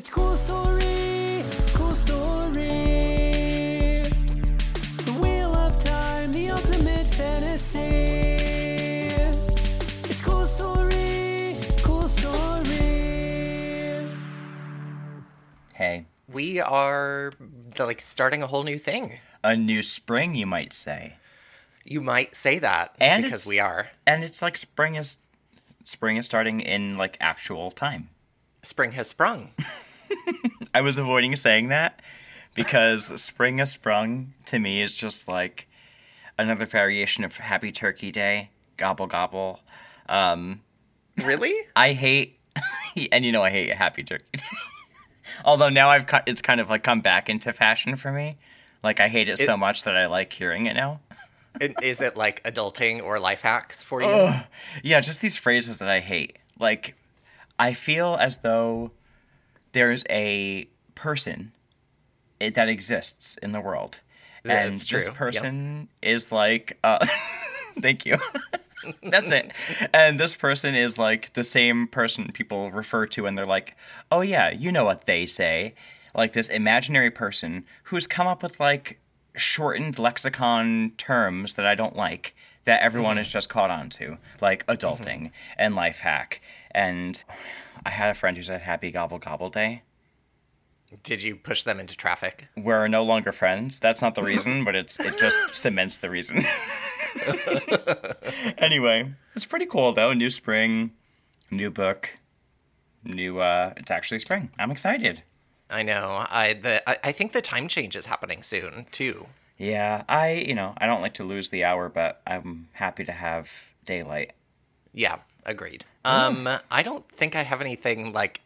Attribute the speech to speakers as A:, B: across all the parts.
A: It's cool story, cool story. The wheel of time, the ultimate fantasy. It's cool story, cool story.
B: Hey,
C: We are like starting a whole new thing.
B: a new spring, you might say.
C: You might say that
B: And
C: because we are.
B: And it's like spring is spring is starting in like actual time.
C: Spring has sprung.
B: I was avoiding saying that because spring has sprung to me is just like another variation of Happy Turkey Day. Gobble gobble. Um,
C: really?
B: I hate, and you know I hate Happy Turkey Day. Although now I've it's kind of like come back into fashion for me. Like I hate it,
C: It-
B: so much that I like hearing it now.
C: Is it like adulting or life hacks for you?
B: Yeah, just these phrases that I hate. Like, I feel as though there's a person that exists in the world, and this
C: true. Yep.
B: person is like, uh, thank you. That's it. And this person is like the same person people refer to, and they're like, oh yeah, you know what they say. Like this imaginary person who's come up with like shortened lexicon terms that I don't like that everyone has just caught on to, like adulting and life hack. And I had a friend who said Happy Gobble Gobble Day.
C: Did you push them into traffic?
B: We're no longer friends. That's not the reason, but it's it just cements the reason. anyway, it's pretty cool though. New spring, new book, new. uh It's actually spring. I'm excited.
C: I know. I the I, I think the time change is happening soon too.
B: Yeah, I you know I don't like to lose the hour, but I'm happy to have daylight.
C: Yeah, agreed. Um, I don't think I have anything like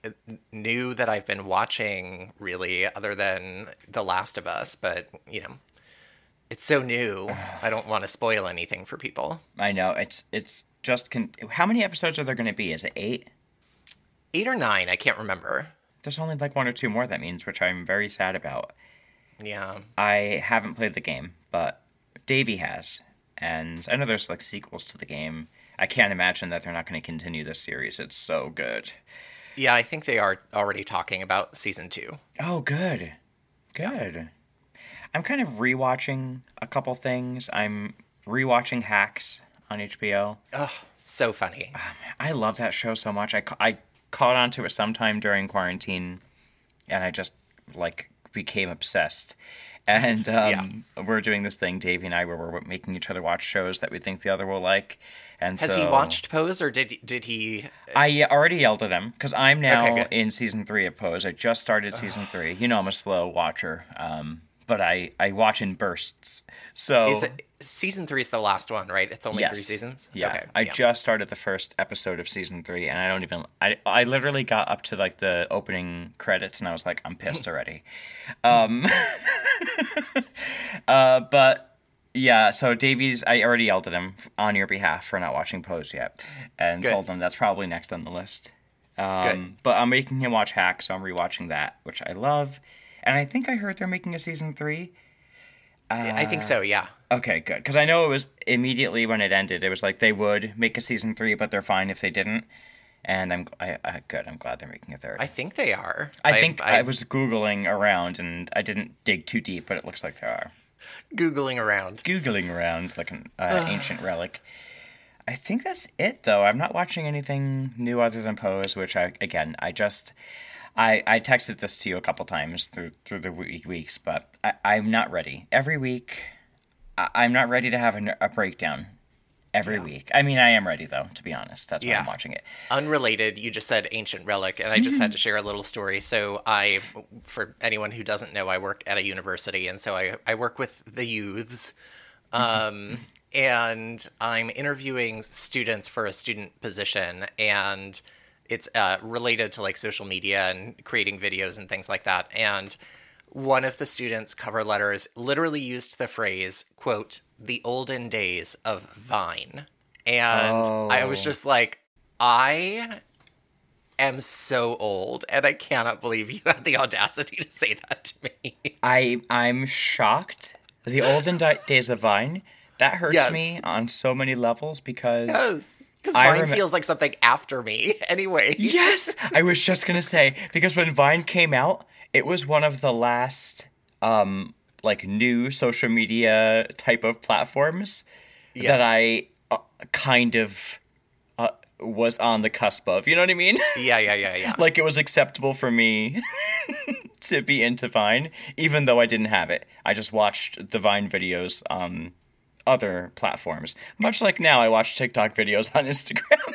C: new that I've been watching really, other than The Last of Us. But you know, it's so new. I don't want to spoil anything for people.
B: I know it's it's just. Con- How many episodes are there going to be? Is it eight?
C: Eight or nine, I can't remember.
B: There's only like one or two more. That means, which I'm very sad about.
C: Yeah,
B: I haven't played the game, but Davey has, and I know there's like sequels to the game. I can't imagine that they're not going to continue this series. It's so good.
C: yeah. I think they are already talking about season two.
B: Oh, good, good. I'm kind of rewatching a couple things. I'm rewatching Hacks on HBO.
C: Oh, so funny.
B: Um, I love that show so much. I, ca- I caught onto it sometime during quarantine, and I just like became obsessed. And um, we're doing this thing, Davey and I, where we're making each other watch shows that we think the other will like. And
C: Has
B: so,
C: he watched Pose, or did did he?
B: I already yelled at him because I'm now
C: Okay,
B: in season three of Pose. I just started season three. You know, I'm a slow watcher, um, but I I watch in bursts. So
C: Is it season three is the last one, right? It's only three seasons.
B: Yeah,
C: Okay.
B: I
C: yeah.
B: just started the first episode of season three, and I don't even. I I literally got up to like the opening credits, and I was like, I'm pissed already. um, uh, but yeah, so Davies, I already yelled at him on your behalf for not watching Pose yet, and
C: Good.
B: told him that's probably next on the list. Um. But I'm making him watch Hack, so I'm rewatching that, which I love. And I think I heard they're making a season three.
C: I think so. Yeah.
B: Okay, good. Because I know it was immediately when it ended, it was like they would make a season three, but they're fine if they didn't. And I'm I, I, good. I'm glad they're making a third.
C: I
B: I,
C: think they are.
B: I think I, was googling around and I didn't dig too deep, but it looks like there are
C: googling around.
B: googling around like an uh, ancient relic. I think that's it though. I'm not watching anything new other than Pose, which I again I just I I texted this to you a couple times through through the week, weeks, but I, I'm not ready. Every week, I, I'm not ready to have a, a breakdown. Every week. I mean, I am ready though. To be honest, that's why I'm watching it.
C: Unrelated, you just said ancient relic, and I just
B: Mm-hmm.
C: had to share a little story. So I, for anyone who doesn't know, I work at a university, and so I I work with the youths. Um, and I'm interviewing students for a student position, and it's uh, related to like social media and creating videos and things like that. And one of the students' cover letters literally used the phrase, quote, the olden days of Vine. And I was
B: Oh.
C: just like, I am so old, and I cannot believe you had the audacity to say that to me.
B: I I'm shocked. The olden di- days of Vine that hurts
C: Yes.
B: me on so many levels because
C: yes. Because Vine
B: remem-
C: feels like something after me anyway.
B: Yes, I was just gonna say because when Vine came out, it was one of the last um like new social media type of platforms that I uh, kind of uh, was on the cusp of. You know what I mean?
C: Yeah, yeah, yeah, yeah.
B: like it was acceptable for me to be into Vine, even though I didn't have it. I just watched the Vine videos on other platforms. Much like now, I watch TikTok videos on Instagram.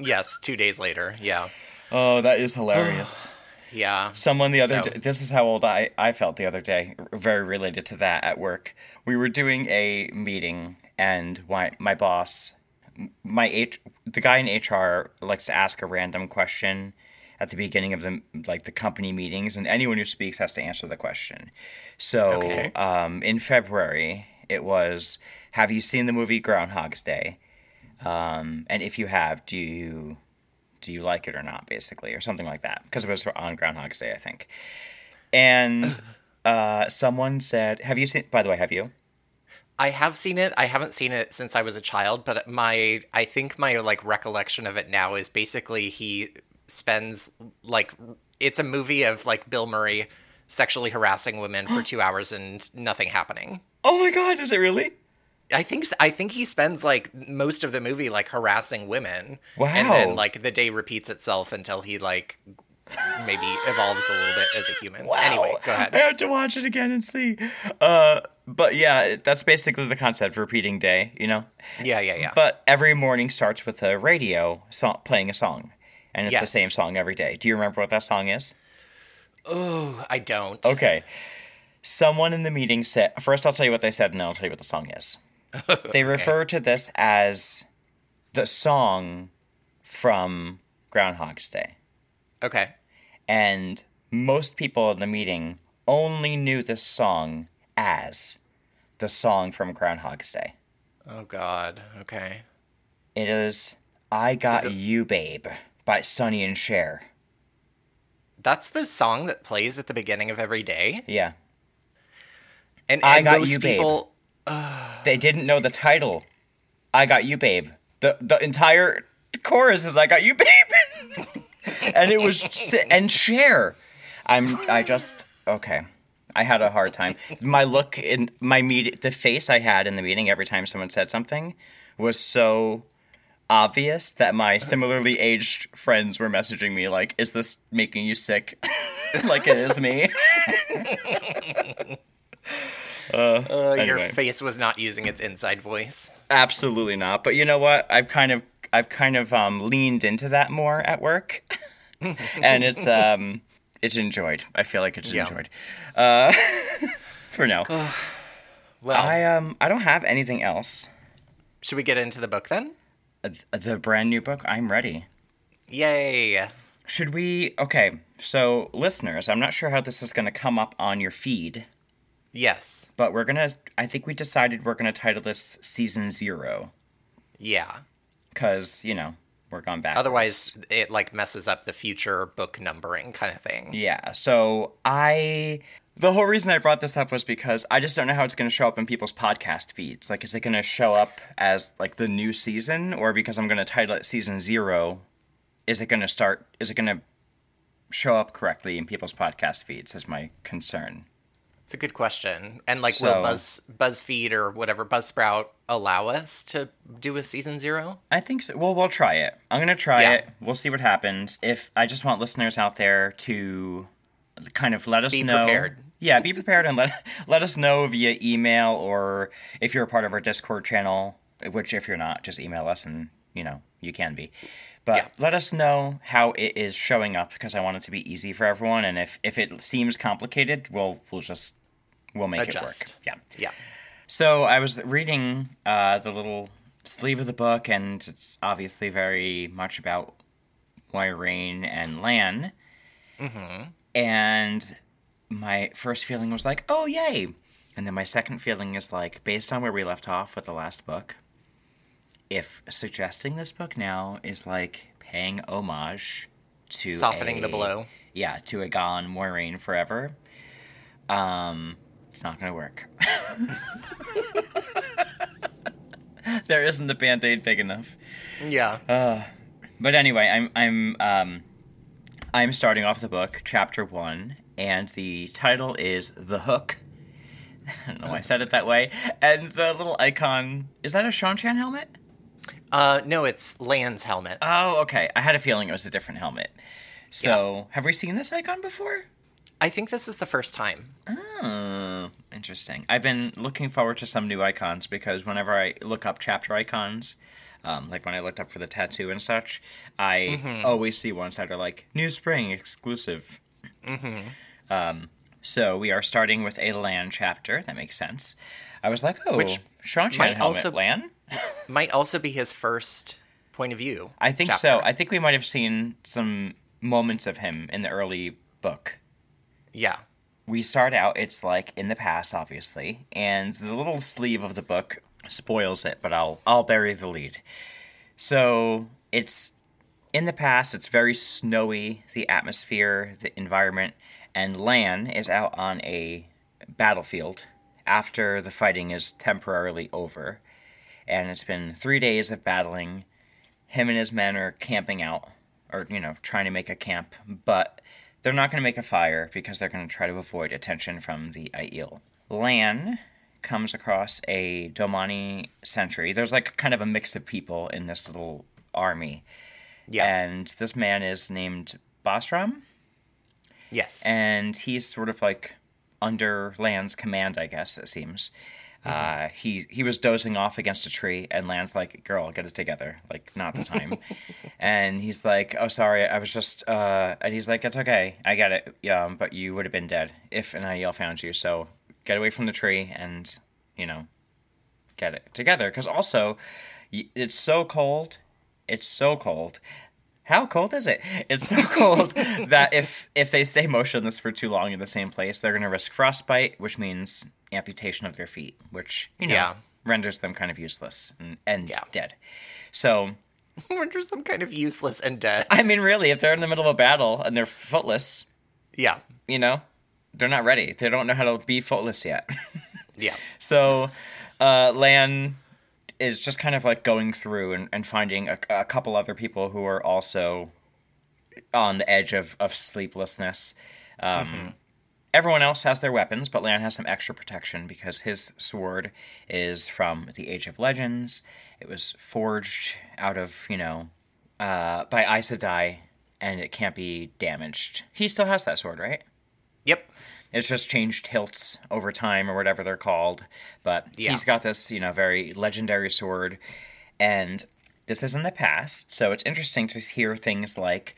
C: yes, two days later. Yeah.
B: oh, that is hilarious.
C: Yeah.
B: Someone the other
C: So-
B: day, this is how old I, I felt the other day, very related to that at work. We were doing a meeting, and my, my boss, my H, the guy in HR likes to ask a random question at the beginning of the like the company meetings, and anyone who speaks has to answer the question. So,
C: Okay.
B: um, in February, it was, "Have you seen the movie Groundhog's Day?" Um, and if you have, do you do you like it or not, basically, or something like that, because it was on Groundhog's Day, I think. And uh, someone said, "Have you seen?" By the way, have you?
C: I have seen it. I haven't seen it since I was a child, but my I think my like recollection of it now is basically he spends like it's a movie of like Bill Murray sexually harassing women for 2 hours and nothing happening.
B: Oh my God, is it really?
C: I think I think he spends like most of the movie like harassing women. And then like the day repeats itself until he like maybe evolves a little bit as a human. Wow. Anyway, go ahead.
B: I have to watch it again and see. Uh, but yeah, that's basically the concept. of Repeating day, you know.
C: Yeah, yeah, yeah.
B: But every morning starts with a radio song, playing a song, and it's the same song every day. Do you remember what that song is?
C: oh, I don't.
B: Okay. Someone in the meeting said, first I'll tell you what they said and then I'll tell you what the song is. They refer to this as the song from Groundhog's Day.
C: Okay.
B: And most people in the meeting only knew this song as the song from Groundhog's Day.
C: Oh god. Okay.
B: It is I Got
C: Is it-
B: You Babe by Sonny and Cher.
C: That's the song that plays at the beginning of every day.
B: Yeah.
C: And,
B: I
C: and
B: Got
C: most
B: You, Babe.
C: people
B: They didn't know the title. I got you, babe. The the entire chorus is I got you, babe. and it was and Cher. I'm I just okay. I had a hard time. My look in my meet the face I had in the meeting every time someone said something was so obvious that my similarly aged friends were messaging me like, "Is this making you sick?" like it is me.
C: uh, your
B: Anyway.
C: face was not using its inside voice.
B: Absolutely not. But you know what? I've kind of I've kind of um, leaned into that more at work, and it's um it's enjoyed. I feel like it's
C: Yeah.
B: enjoyed. Uh, for now,
C: Well,
B: I um I don't have anything else.
C: should we get into the book then?
B: Uh, The brand new book. I'm ready.
C: Yay.
B: Should we? Okay. So listeners, I'm not sure how this is going to come up on your feed,
C: Yes.
B: but we're gonna. I think we decided we're gonna title this season zero
C: Yeah.
B: because you know we're going back.
C: Otherwise, it like messes up the future book numbering kind of thing.
B: Yeah. So I the whole reason I brought this up was because I just don't know how it's going to show up in people's podcast feeds. Like is it going to show up as like the new season or because I'm going to title it season 0, is it going to start is it going to show up correctly in people's podcast feeds is my concern.
C: It's a good question. And like,
B: So-
C: will Buzz BuzzFeed or whatever Buzzsprout allow us to do a season zero?
B: I think so. Well, we'll try it. I'm going to try
C: Yeah.
B: it. We'll see what happens. If I just want listeners out there to kind of let us
C: Be
B: know.
C: prepared.
B: Yeah, be prepared and let let us know via email or if you're a part of our Discord channel, which if you're not, just email us and, you know, you can be. But
C: Yeah.
B: let us know how it is showing up because I want it to be easy for everyone and if if it seems complicated, we'll we'll just we'll make it work. Yeah.
C: Yeah.
B: So I was reading uh, the little sleeve of the book, and it's obviously very much about Moiraine and Lan. Mm-hmm. And my first feeling was like, oh, yay. And then my second feeling is like, based on where we left off with the last book, if suggesting this book now is like paying homage to
C: Softening the blow.
B: yeah, to a gone Moiraine forever, um, it's not gonna work. there isn't a band-aid big enough.
C: Yeah.
B: But anyway, I'm I'm um, I'm starting off the book, chapter one, and the title is "The Hook." I don't know why I said it that way. And the little icon is that a Seanchan helmet?
C: Uh, no, it's Lan's helmet.
B: Oh, okay. I had a feeling it was a different helmet. So, have we seen this icon before?
C: I think this is the first time.
B: Oh, interesting. I've been looking forward to some new icons because whenever I look up chapter icons, um, like when I looked up for the tattoo and such, I always see ones that are like new spring exclusive. Um, so we are starting with a Lan chapter. That makes sense. I was like, oh,
C: Which
B: Seanchan
C: might
B: helmet
C: also-
B: Lan.
C: Might also be his first point of view.
B: I think
C: chapter.
B: so. I think we might have seen some moments of him in the early book.
C: Yeah.
B: we start out it's like in the past obviously and the little sleeve of the book spoils it but i'll i'll bury the lead so it's in the past it's very snowy the atmosphere the environment and lan is out on a battlefield after the fighting is temporarily over and it's been three days of battling him and his men are camping out or you know trying to make a camp but they're not going to make a fire because they're going to try to avoid attention from the Aiel. Lan comes across a Domani sentry. There's like kind of a mix of people in this little army.
C: Yeah.
B: And this man is named Basram,
C: yes.
B: and he's sort of like under Lan's command, I guess it seems. Uh, he he was dozing off against a tree, and Lan's like, "Girl, get it together. Like, not the time." and he's like, "Oh, sorry, I was just." Uh, and he's like, "It's okay, I get it. Yeah, but you would have been dead if an Aiel found you. So get away from the tree, and you know, get it together. Because also, it's so cold. It's so cold. How cold is it? It's so cold that if if they stay motionless for too long in the same place, they're going to risk frostbite, which means amputation of their feet, which you know
C: Yeah.
B: renders them kind of useless and, and
C: Yeah.
B: dead. So,
C: Wonder some kind of useless and dead.
B: I mean, really, if they're in the middle of a battle and they're footless,
C: yeah.
B: you know, they're not ready. They don't know how to be footless yet.
C: Yeah.
B: So, uh, Lan is just kind of like going through and, and finding a, a couple other people who are also on the edge of, of sleeplessness. Um, Everyone else has their weapons, but Lan has some extra protection because his sword is from the Age of Legends. It was forged out of, you know, uh, by Aes Sedai, and it can't be damaged. He still has that sword, right? It's just changed hilts over time or whatever they're called. But
C: Yeah.
B: he's got this, you know, very legendary sword. And this is in the past. So it's interesting to hear things like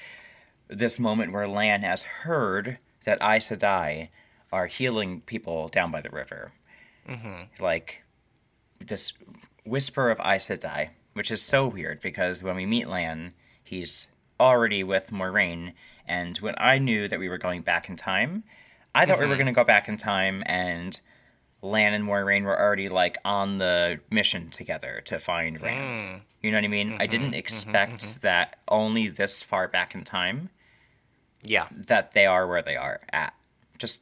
B: this moment where Lan has heard that Aes Sedai are healing people down by the river. Mm-hmm. Like this whisper of Aes Sedai, which is so weird because when we meet Lan, he's already with Moiraine. And when I knew that we were going back in time, I thought we were mm-hmm. going to go back in time and Lan and Moiraine were already like on the mission together to find Rand. Mm. You know what I mean? I mm-hmm. didn't mm-hmm. expect that only this far back in time
C: Yeah.
B: that they are where they are at. Just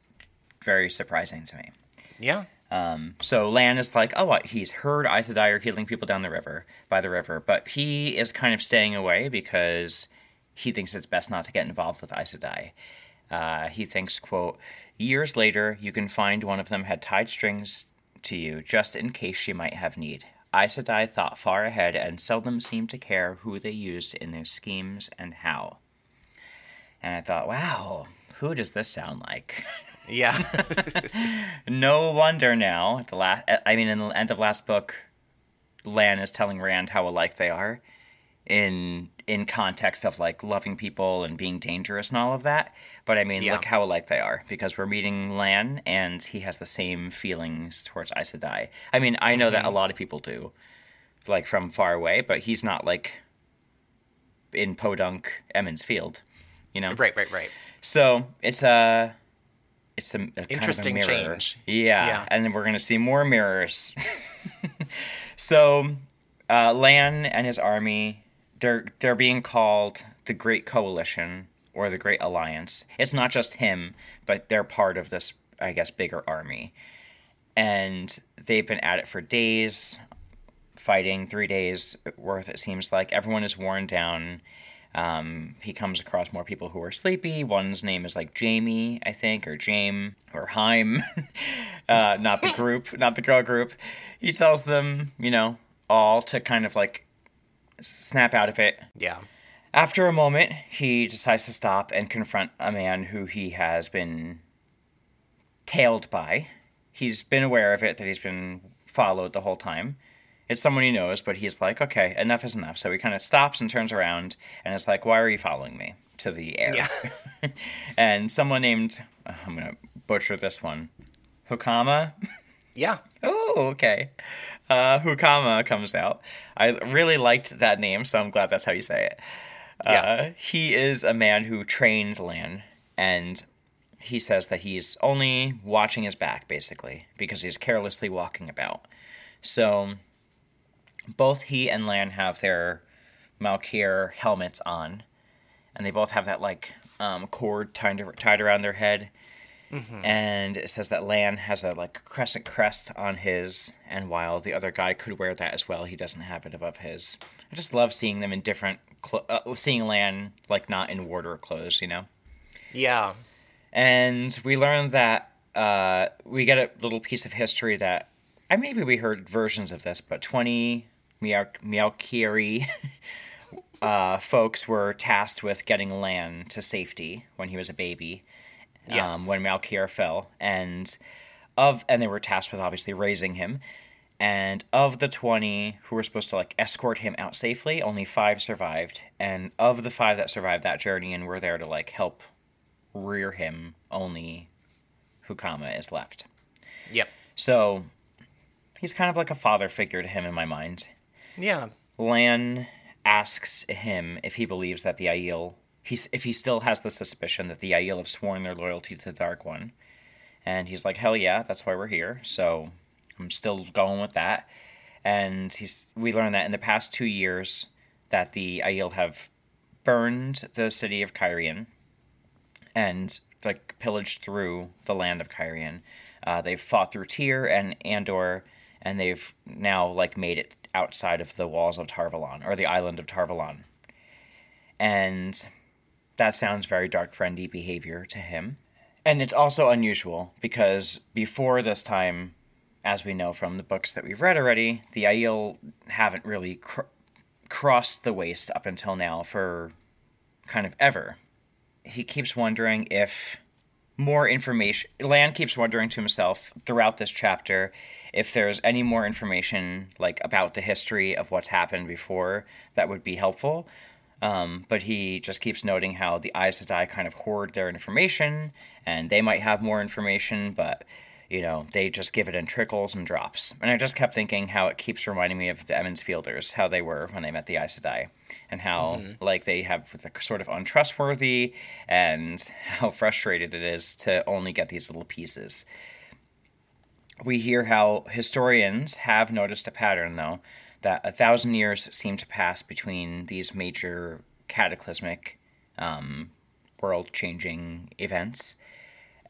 B: very surprising to me.
C: Yeah.
B: Um, so Lan is like, oh, what? He's heard Aes Sedai are healing people down the river, by the river, but he is kind of staying away because he thinks it's best not to get involved with Aes Sedai. Uh, he thinks, quote, years later, you can find one of them had tied strings to you just in case she might have need. Aes Sedai thought far ahead and seldom seemed to care who they used in their schemes and how. And I thought, wow, who does this sound like?
C: Yeah.
B: no wonder now at the last i mean in the end of last book lan is telling rand how alike they are in in context of like loving people and being dangerous and all of that but i mean
C: Yeah.
B: look how alike they are because we're meeting lan and he has the same feelings towards Aes Sedai. i mean i know that a lot of people do like from far away but he's not like in podunk Emond's Field you know
C: right, right, right.
B: so it's a it's a, a kind of a
C: Interesting
B: mirror.
C: change.
B: Yeah,
C: Yeah.
B: and then we're gonna see more mirrors. so, uh, Lan and his army, they're they're being called the Great Coalition or the Great Alliance. It's not just him, but they're part of this, I guess, bigger army, and they've been at it for days, fighting, three days worth, it seems like. Everyone is worn down. Um, he comes across more people who are sleepy. One's name is like Jamie, I think, or Jame, or Heim. uh, not the group, not the girl group. He tells them, you know, all to kind of like snap out of it.
C: Yeah.
B: After a moment, he decides to stop and confront a man who he has been tailed by. He's been aware of it, that he's been followed the whole time. It's someone he knows, but he's like, okay, enough is enough. So he kind of stops and turns around and it's like, why are you following me to the air?
C: Yeah.
B: and someone named, I'm going to butcher this one, Hokama.
C: Yeah.
B: Oh, okay. Uh, Hukama comes out. I really liked that name, so I'm glad that's how you say it. Uh,
C: Yeah.
B: He is a man who trained Lan, and he says that he's only watching his back, basically, because he's carelessly walking about. So, both he and Lan have their Malkier helmets on, and they both have that, like, um, cord tied, tied around their head and it says that Lan has a like crescent crest on his, and while the other guy could wear that as well, he doesn't have it above his. I just love seeing them in different, cl- uh, seeing Lan like not in warder clothes, you know.
C: Yeah.
B: And we learn that uh, we get a little piece of history that, I maybe we heard versions of this, but twenty Malkieri uh, folks were tasked with getting Lan to safety when he was a baby
C: Yes.
B: um, when Malkier fell, and of and they were tasked with obviously raising him. And of the twenty who were supposed to like escort him out safely, only five survived. And of the five that survived that journey and were there to like help rear him, only Hukama is left.
C: Yep.
B: So he's kind of like a father figure to him in my mind.
C: Yeah.
B: Lan asks him if he believes that the Aiel, he's, if he still has the suspicion that the Aiel have sworn their loyalty to the Dark One. And he's like, hell yeah, that's why we're here. So I'm still going with that. And he's, we learned that in the past two years that the Aiel have burned the city of Cairhien and like pillaged through the land of Cairhien. Uh, they've fought through Tear and Andor, and they've now like made it outside of the walls of Tar Valon or the island of Tar Valon. And that sounds very dark friendly behavior to him. And it's also unusual because before this time, as we know from the books that we've read already, the Aiel haven't really cr- crossed the waste up until now for kind of ever. He keeps wondering if more information. Lan keeps wondering to himself throughout this chapter if there's any more information like about the history of what's happened before that would be helpful. Um, but he just keeps noting how the Aes Sedai kind of hoard their information, and they might have more information, but you know they just give it in trickles and drops. And I just kept thinking how it keeps reminding me of the Emond's Fielders, how they were when they met the Aes Sedai, and how like they have the sort of untrustworthy, and how frustrated it is to only get these little pieces. We hear how historians have noticed a pattern, though, that a thousand years seem to pass between these major cataclysmic, um, world changing events.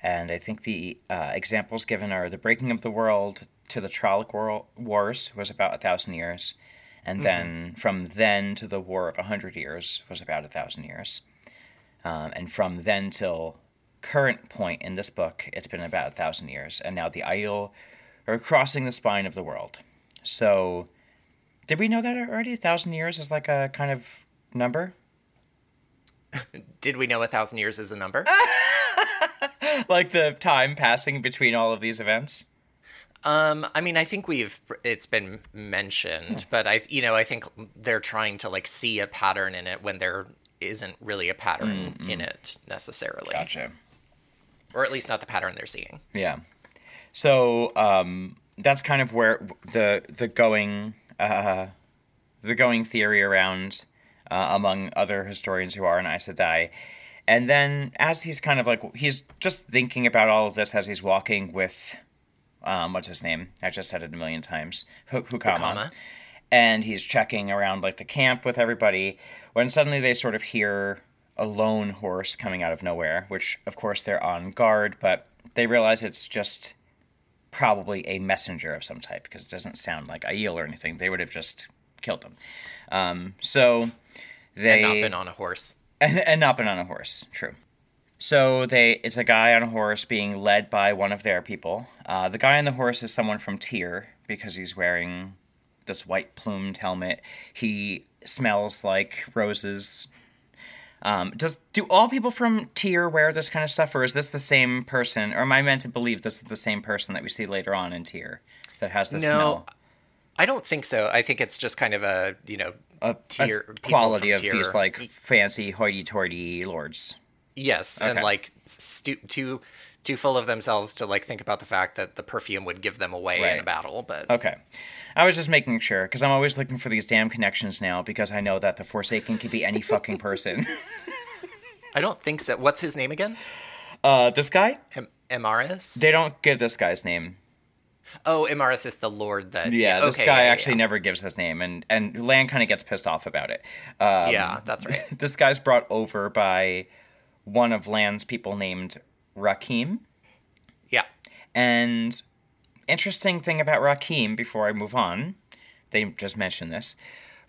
B: And I think the uh, examples given are the breaking of the world to the Trolloc War- Wars was about a thousand years. And then from then to the War of a Hundred Years was about a thousand years. Um, and from then till current point in this book, it's been about a thousand years. And now the Aiel are crossing the spine of the world. So, did we know that already? A thousand years is like a kind of number?
C: Did we know a thousand years is a number?
B: like the time passing between all of these events?
C: Um, I mean, I think we've it's been mentioned, but I, you know, I think they're trying to like see a pattern in it when there isn't really a pattern in it necessarily,
B: Gotcha.
C: or at least not the pattern they're seeing.
B: Yeah. So um, that's kind of where the the going uh, the going theory around uh, among other historians who are in Aes Sedai. And then as he's kind of like he's just thinking about all of this as he's walking with um, what's his name? I just said it a million times. Hu- Hukama.
C: Hukama.
B: And he's checking around like the camp with everybody when suddenly they sort of hear a lone horse coming out of nowhere, which of course they're on guard, but they realize it's just probably a messenger of some type because it doesn't sound like Aiel or anything. They would have just killed him. Um, so they
C: and not been on a horse.
B: and, and not been on a horse. True. So they, it's a guy on a horse being led by one of their people. Uh, the guy on the horse is someone from Tear because he's wearing this white plumed helmet. He smells like roses. Um, does do all people from Tear wear this kind of stuff, or is this the same person? Or am I meant to believe this is the same person that we see later on in Tear that has the
C: No,
B: smell?
C: I don't think so. I think it's just kind of a you know
B: A,
C: tier
B: a quality of these like fancy hoity-toity lords.
C: Yes, and like stu- too too full of themselves to like think about the fact that the perfume would give them away in a battle. But
B: Okay. I was just making sure because I'm always looking for these damn connections now because I know that the Forsaken could be any fucking person.
C: I don't think so. What's his name again?
B: Uh, this guy?
C: Emaris?
B: They don't give this guy's name.
C: oh, Emaris is the lord that.
B: Yeah, this
C: okay,
B: guy
C: yeah, yeah,
B: actually never gives his name, and and Lan kind of gets pissed off about it. Um,
C: yeah, that's right.
B: this guy's brought over by one of Lan's people named Rakim.
C: Yeah.
B: And interesting thing about Rakim, before I move on, they just mentioned this.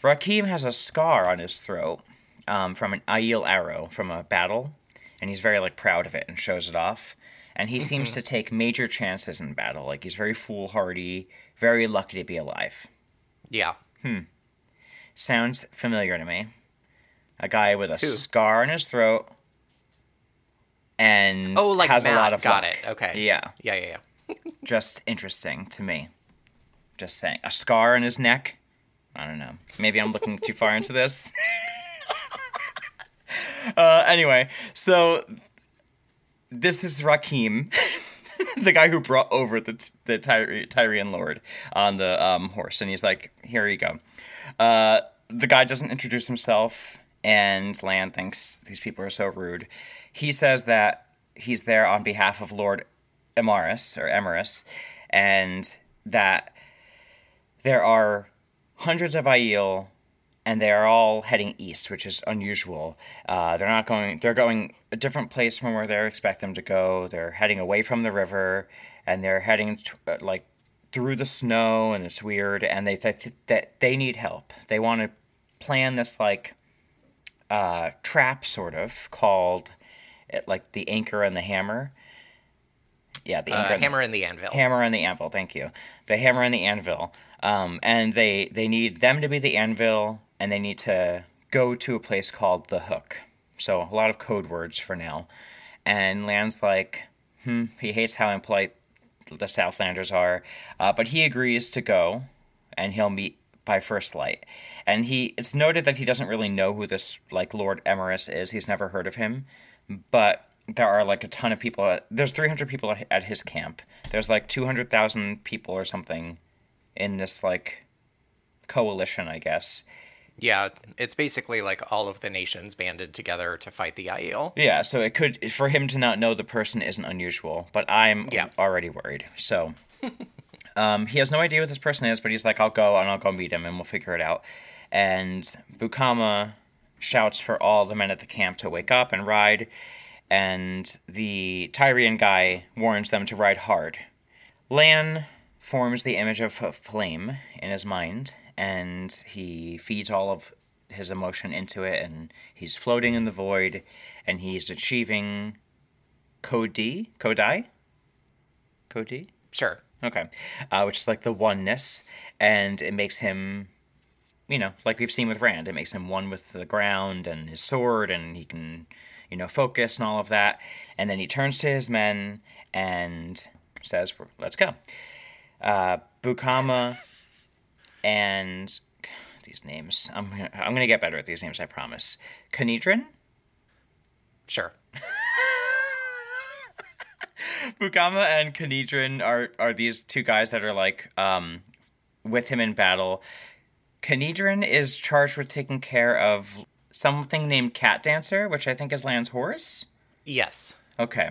B: Rakim has a scar on his throat um, from an Aiel arrow from a battle, and he's very like proud of it and shows it off. And he seems to take major chances in battle. Like he's very foolhardy, very lucky to be alive.
C: Yeah. Hmm.
B: Sounds familiar to me. A guy with a
C: Who?
B: scar on his throat and
C: Oh, like
B: has
C: Mat.
B: a lot of
C: Got
B: luck.
C: it. Okay.
B: Yeah.
C: Yeah, yeah, yeah.
B: just interesting to me. Just saying. A scar on his neck? I don't know. Maybe I'm looking too far into this. uh, anyway, so this is Rakim, the guy who brought over the the Tyri- Tyrian Lord on the um, horse, and he's like, "Here you go." Uh, the guy doesn't introduce himself, and Lan thinks these people are so rude. He says that he's there on behalf of Lord Emaris or Emerus, and that there are hundreds of Aiel, and they are all heading east, which is unusual. Uh, they're not going; they're going a different place from where they expect them to go. They're heading away from the river, and they're heading t- uh, like through the snow, and it's weird. And they th- that they need help. They want to plan this like uh, trap, sort of called it, like the anchor and the hammer. Yeah, the
C: Uh,
B: anchor and the-
C: hammer and the anvil.
B: Hammer and the anvil. Thank you. The hammer and the anvil. Um, and they they need them to be the anvil, and they need to go to a place called the Hook. So a lot of code words for now. And Lan's like, hmm, he hates how impolite the Southlanders are, uh, but he agrees to go, and he'll meet by first light. And he, it's noted that he doesn't really know who this like Lord Emerus is. He's never heard of him, but there are like a ton of people. At, there's 300 people at, at his camp. There's like 200,000 people or something in this like coalition, I guess.
C: Yeah, it's basically like all of the nations banded together to fight the Aiel.
B: Yeah, so it could for him to not know the person isn't unusual, but I'm
C: Yeah.
B: already worried. So um, he has no idea what this person is, but he's like, I'll go and I'll go meet him and we'll figure it out. And Bukama shouts for all the men at the camp to wake up and ride, and the Tyrian guy warns them to ride hard. Lan forms the image of a flame in his mind, and he feeds all of his emotion into it, and he's floating in the void, and he's achieving Kodi, Kodai, Kodi,
C: Sure.
B: okay, uh, which is like the oneness, and it makes him, you know, like we've seen with Rand, it makes him one with the ground and his sword, and he can, you know, focus and all of that, and then he turns to his men and says, "Let's go." Uh, Bukama and these names. I'm gonna, I'm gonna get better at these names. I promise. Kanidrin,
C: Sure.
B: Bukama and Kanidrin are are these two guys that are like um, with him in battle. Kanidrin is charged with taking care of something named Cat Dancer, which I think is Lan's horse.
C: Yes.
B: Okay.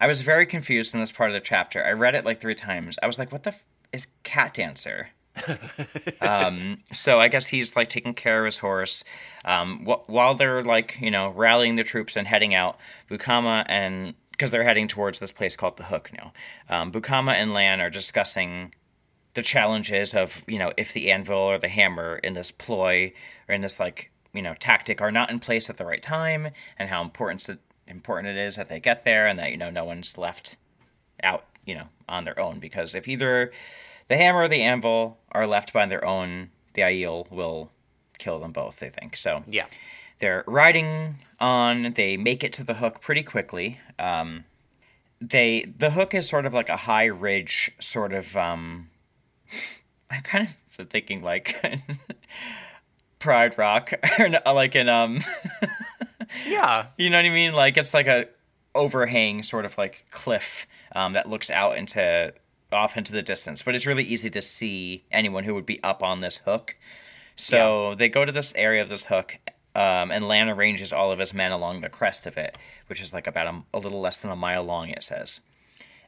B: I was very confused in this part of the chapter. I read it like three times. I was like, what the f- is Cat Dancer? um, so I guess he's like taking care of his horse. Um, wh- while they're like, you know, rallying the troops and heading out, Bukama and because they're heading towards this place called the Hook now. Um, Bukama and Lan are discussing the challenges of you know if the anvil or the hammer in this ploy or in this like you know tactic are not in place at the right time and how important it, important it is that they get there and that you know no one's left out you know on their own because if either the hammer or the anvil are left by their own the Aiel will kill them both they think so
C: Yeah.
B: they're riding on. They make it to the hook pretty quickly. Um, they the hook is sort of like a high ridge, sort of. Um, I'm kind of thinking like Pride Rock, or like an um,
C: Yeah.
B: you know what I mean? Like it's like a overhang, sort of like cliff um, that looks out into off into the distance. But it's really easy to see anyone who would be up on this hook. So they go to this area of this hook, um, and Lan arranges all of his men along the crest of it, which is like about a, a little less than a mile long. It says,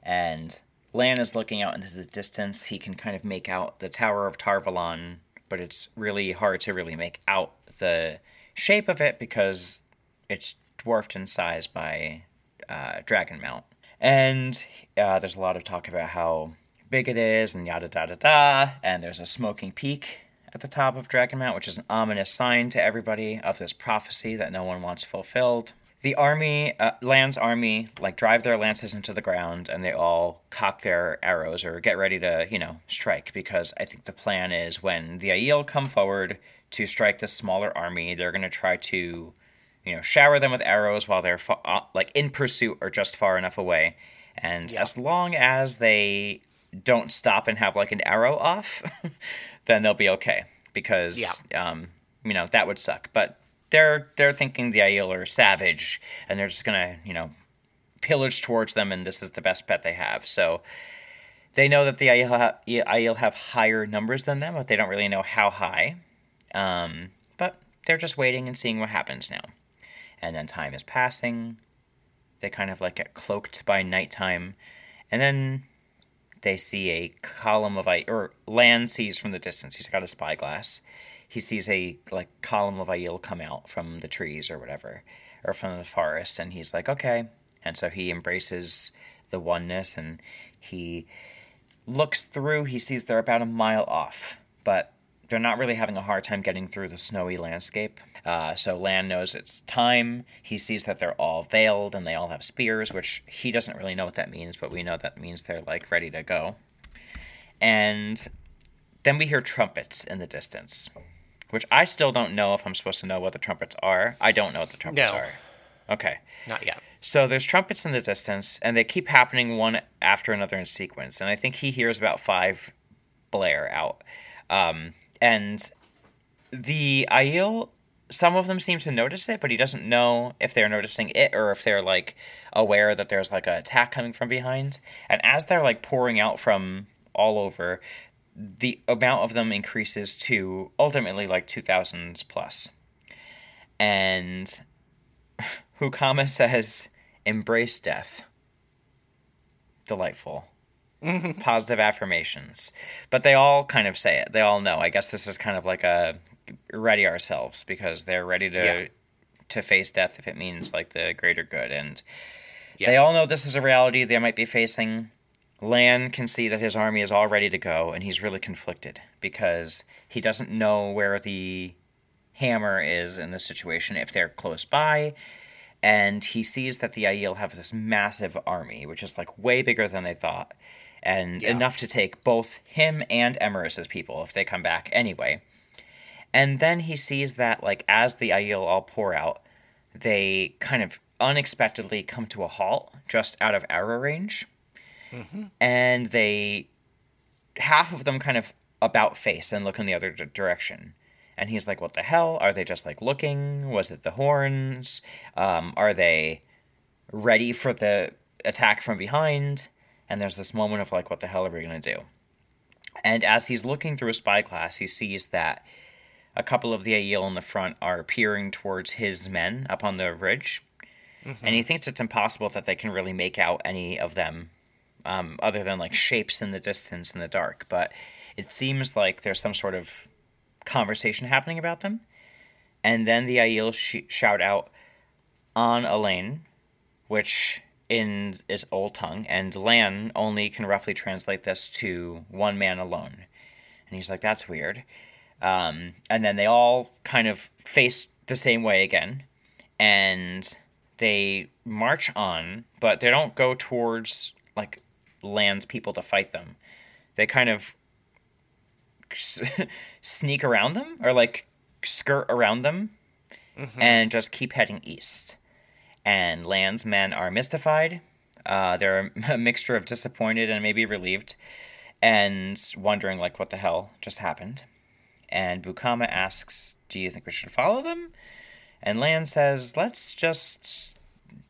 B: and Lan is looking out into the distance. He can kind of make out the Tower of Tar Valon, but it's really hard to really make out the shape of it because it's dwarfed in size by uh, Dragon Mount. And uh, there's a lot of talk about how big it is and yada da da da. And there's a smoking peak at the top of Dragon Mount, which is an ominous sign to everybody of this prophecy that no one wants fulfilled. The army, uh, Lan's army, like drive their lances into the ground and they all cock their arrows or get ready to, you know, strike because I think the plan is when the Aiel come forward to strike this smaller army, they're going to try to you know, shower them with arrows while they're fa- uh, like in pursuit or just far enough away. And
C: Yeah.
B: as long as they don't stop and have like an arrow off, then they'll be okay because
C: Yeah.
B: um, you know that would suck. But they're they're thinking the Aiel are savage and they're just gonna you know pillage towards them, and this is the best bet they have. So they know that the Aiel, ha- Aiel have higher numbers than them, but they don't really know how high. Um, but they're just waiting and seeing what happens now. And then time is passing. They kind of like get cloaked by nighttime. And then they see a column of ice, or land sees from the distance. He's got a spyglass. He sees a like column of Aiel come out from the trees or whatever, or from the forest, and he's like, okay. And so he embraces the oneness, and he looks through. He sees they're about a mile off, but they're not really having a hard time getting through the snowy landscape. Uh, so Lan knows it's time. He sees that they're all veiled and they all have spears, which he doesn't really know what that means, but we know that means they're like ready to go. And then we hear trumpets in the distance, which I still don't know if I'm supposed to know what the trumpets are. I don't know what the trumpets
C: No.
B: are. Okay.
C: Not yet.
B: So there's trumpets in the distance, and they keep happening one after another in sequence. And I think he hears about five blare out. Um, and the Aiel, some of them seem to notice it, but he doesn't know if they're noticing it or if they're like aware that there's like an attack coming from behind. And as they're like pouring out from all over, the amount of them increases to ultimately like 2000s plus. And Hukama says, embrace death. Delightful. Mm-hmm. Positive affirmations. But they all kind of say it. They all know. I guess this is kind of like a ready ourselves because they're ready to
C: Yeah.
B: to face death if it means like the greater good. And
C: Yeah.
B: they all know this is a reality they might be facing. Lan can see that his army is all ready to go, and he's really conflicted because he doesn't know where the hammer is in this situation if they're close by and he sees that the Aiel have this massive army, which is like way bigger than they thought, and
C: Yeah.
B: enough to take both him and Emerus's people if they come back anyway. And then he sees that like as the Aiel all pour out, they kind of unexpectedly come to a halt just out of arrow range, and they half of them kind of about face and look in the other d- direction. And he's like, "What the hell? Are they just like looking? Was it the horns? Um, are they ready for the attack from behind?" And there's this moment of like, "What the hell are we gonna do?" And as he's looking through a spyglass, he sees that a couple of the Aiel in the front are peering towards his men up on the ridge, and he thinks it's impossible that they can really make out any of them, um, other than like shapes in the distance in the dark. But it seems like there's some sort of conversation happening about them. And then the Aiel sh- shout out Aan'allein, which in its old tongue, and Lan only can roughly translate this to one man alone. And he's like, that's weird. Um, and then they all kind of face the same way again, and they march on, but they don't go towards like Lan's people to fight them. They kind of sneak around them or like skirt around them and just keep heading east. And Lan's men are mystified. Uh, they're a mixture of disappointed and maybe relieved and wondering like what the hell just happened. And Bukama asks, "Do you think we should follow them?" And Lan says, "Let's just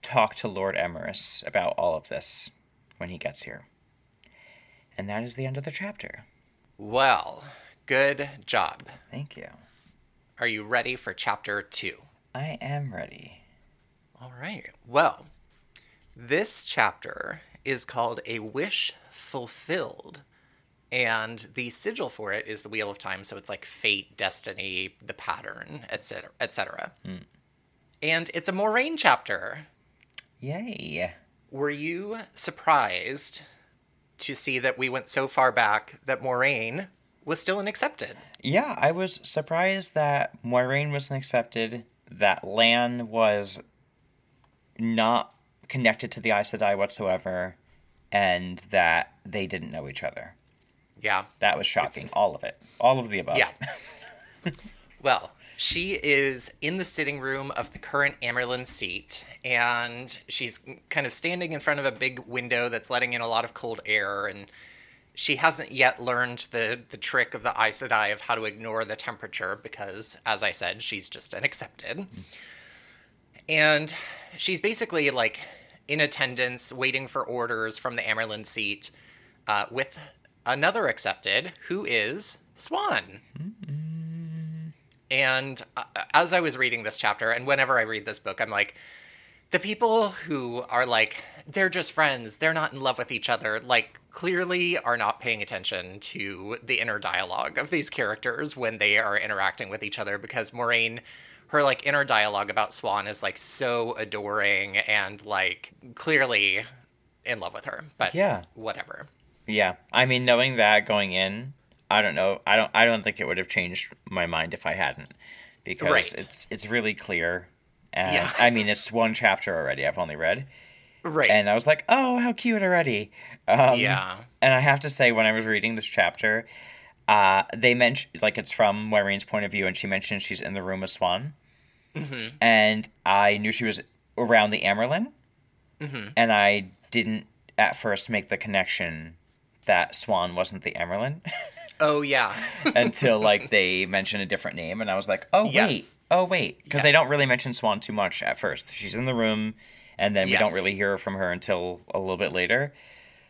B: talk to Lord Emares about all of this when he gets here." And that is the end of the chapter.
C: Well, good job.
B: Thank you.
C: Are you ready for chapter two?
B: I am ready.
C: All right. Well, this chapter is called A Wish Fulfilled. And the sigil for it is the Wheel of Time, so it's like fate, destiny, the pattern, etc., etc. Hmm. And it's a Moiraine chapter.
B: Yay.
C: Were you surprised to see that we went so far back that Moiraine was still an accepted?
B: Yeah, I was surprised that Moiraine wasn't accepted, that Lan was not connected to the Aes Sedai whatsoever, and that they didn't know each other.
C: Yeah.
B: That was shocking. All of it. All of the above.
C: Yeah. Well, she is in the sitting room of the current Amyrlin seat, and she's kind of standing in front of a big window that's letting in a lot of cold air, and she hasn't yet learned the, the trick of the Aes Sedai of how to ignore the temperature because, as I said, she's just an accepted. And she's basically like in attendance, waiting for orders from the Amyrlin seat uh, with another accepted who is Siuan. And uh, as I was reading this chapter, and whenever I read this book, I'm like, the people who are like, they're just friends, they're not in love with each other, like, clearly are not paying attention to the inner dialogue of these characters when they are interacting with each other because Moiraine. Her like inner dialogue about Siuan is like so adoring and like clearly in love with her. But
B: Yeah.
C: whatever.
B: Yeah. I mean, knowing that going in, I don't know. I don't. I don't think it would have changed my mind if I hadn't, because
C: Right.
B: it's it's really clear. And
C: Yeah.
B: I mean, it's one chapter already. I've only read,
C: Right.
B: and I was like, oh, how cute already. Um,
C: yeah.
B: And I have to say, when I was reading this chapter, uh, they mentioned like it's from Moiraine's point of view, and she mentioned she's in the room with Siuan,
C: Mm-hmm.
B: and I knew she was around the Amyrlin,
C: Mm-hmm.
B: and I didn't at first make the connection that Siuan wasn't the Amyrlin
C: Oh yeah.
B: until like they mention a different name, and I was like, oh wait,
C: Yes.
B: oh wait, because they don't really mention Siuan too much at first. She's in the room, and then we don't really hear from her until a little bit later.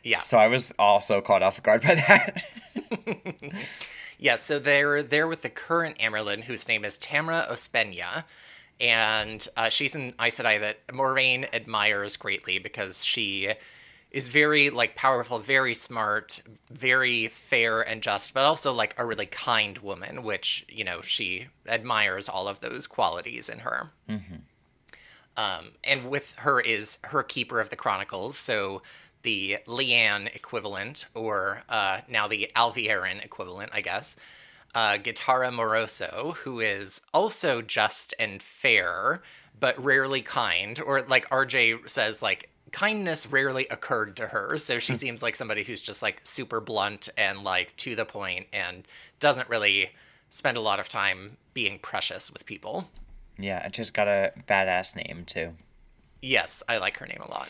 C: Yeah.
B: So I was also caught off guard by that.
C: Yeah, so they're there with the current Amyrlin, whose name is Tamra Ospenya, and uh, she's an Aes Sedai that Moraine admires greatly because she is very like powerful, very smart, very fair and just, but also like a really kind woman, which you know she admires all of those qualities in her. Um, and with her is her keeper of the chronicles, so the Leane equivalent, or uh, now the Alviarin equivalent, I guess. Uh, Gitara Moroso, who is also just and fair, but rarely kind, or like RJ says, like kindness rarely occurred to her. So she seems like somebody who's just like super blunt and like to the point and doesn't really spend a lot of time being precious with people.
B: yeah, and she's got a badass name too.
C: Yes, I like her name a lot.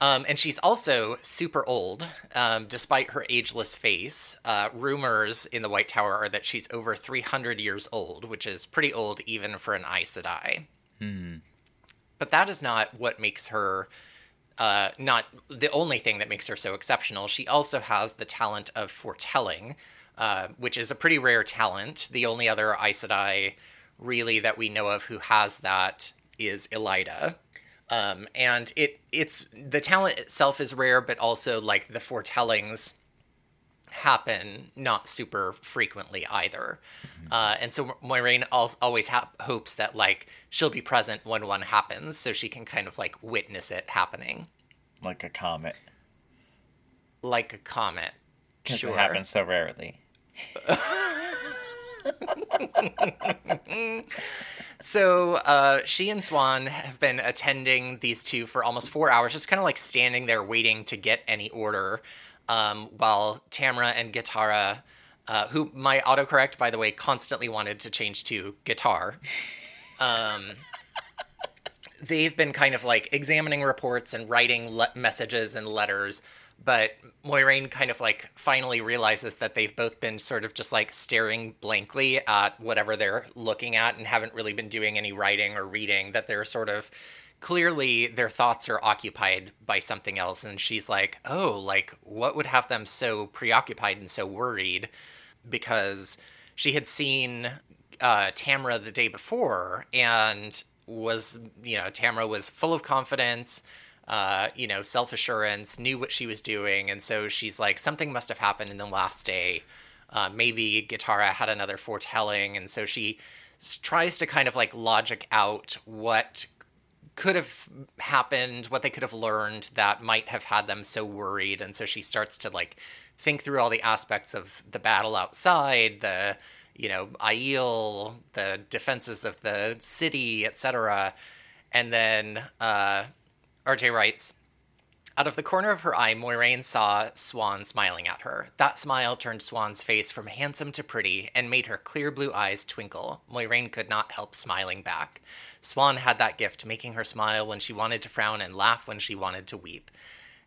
C: Um, and she's also super old, um, despite her ageless face. Uh, rumors in the White Tower are that she's over 300 years old, which is pretty old even for an Aes Sedai. But that is not what makes her uh, not the only thing that makes her so exceptional. She also has the talent of foretelling, uh, which is a pretty rare talent. The only other Aes Sedai really that we know of who has that is Elaida. Um, and it it's the talent itself is rare, but also like the foretellings happen not super frequently either. Uh, and so Moiraine al- always ha- hopes that like she'll be present when one happens, so she can kind of like witness it happening,
B: Like a comet.
C: like a comet.
B: Because
C: Sure.
B: it happens so rarely.
C: So uh, she and Siuan have been attending these two for almost four hours, just kind of like standing there waiting to get any order, um, while Tamra and Gitara, uh, who my autocorrect, by the way, constantly wanted to change to guitar. Um, they've been kind of like examining reports and writing le- messages and letters, but Moiraine kind of like finally realizes that they've both been sort of just like staring blankly at whatever they're looking at and haven't really been doing any writing or reading, that they're sort of clearly their thoughts are occupied by something else. And she's like, oh, like what would have them so preoccupied and so worried? Because she had seen uh, Tamra the day before and was, you know, Tamra was full of confidence, uh, you know, self assurance, knew what she was doing. And so she's like, something must have happened in the last day. Uh, maybe Gitara had another foretelling. And so she tries to kind of like logic out what could have happened, what they could have learned that might have had them so worried. And so she starts to like think through all the aspects of the battle outside, the you know, Aiel, the defenses of the city, etc. And then uh, RJ writes, out of the corner of her eye, Moiraine saw Siuan smiling at her. That smile turned Siuan's face from handsome to pretty and made her clear blue eyes twinkle. Moiraine could not help smiling back. Siuan had that gift, making her smile when she wanted to frown and laugh when she wanted to weep.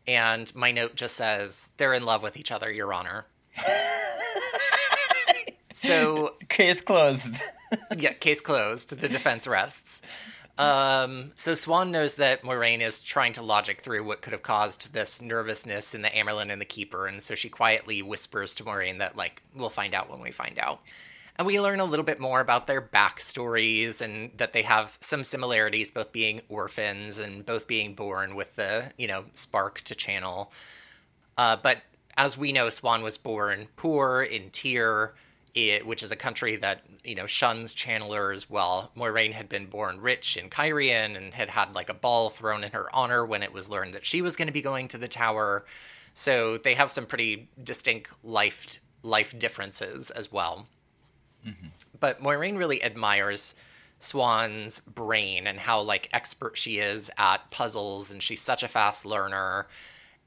C: And my note just says, they're in love with each other, Your Honor. so
B: Case closed.
C: yeah, case closed. The defense rests. Um, so Siuan knows that Moiraine is trying to logic through what could have caused this nervousness in the Amyrlin and the Keeper, and so she quietly whispers to Moiraine that, like, we'll find out when we find out. And we learn a little bit more about their backstories and that they have some similarities, both being orphans and both being born with the, you know, spark to channel. Uh, but as we know, Siuan was born poor in Tear, it, which is a country that you know shuns channelers, while Moiraine had been born rich in Cairhien and had had like a ball thrown in her honor when it was learned that she was going to be going to the tower. So they have some pretty distinct life life differences as well. But Moiraine really admires Siuan's brain and how like expert she is at puzzles, and she's such a fast learner.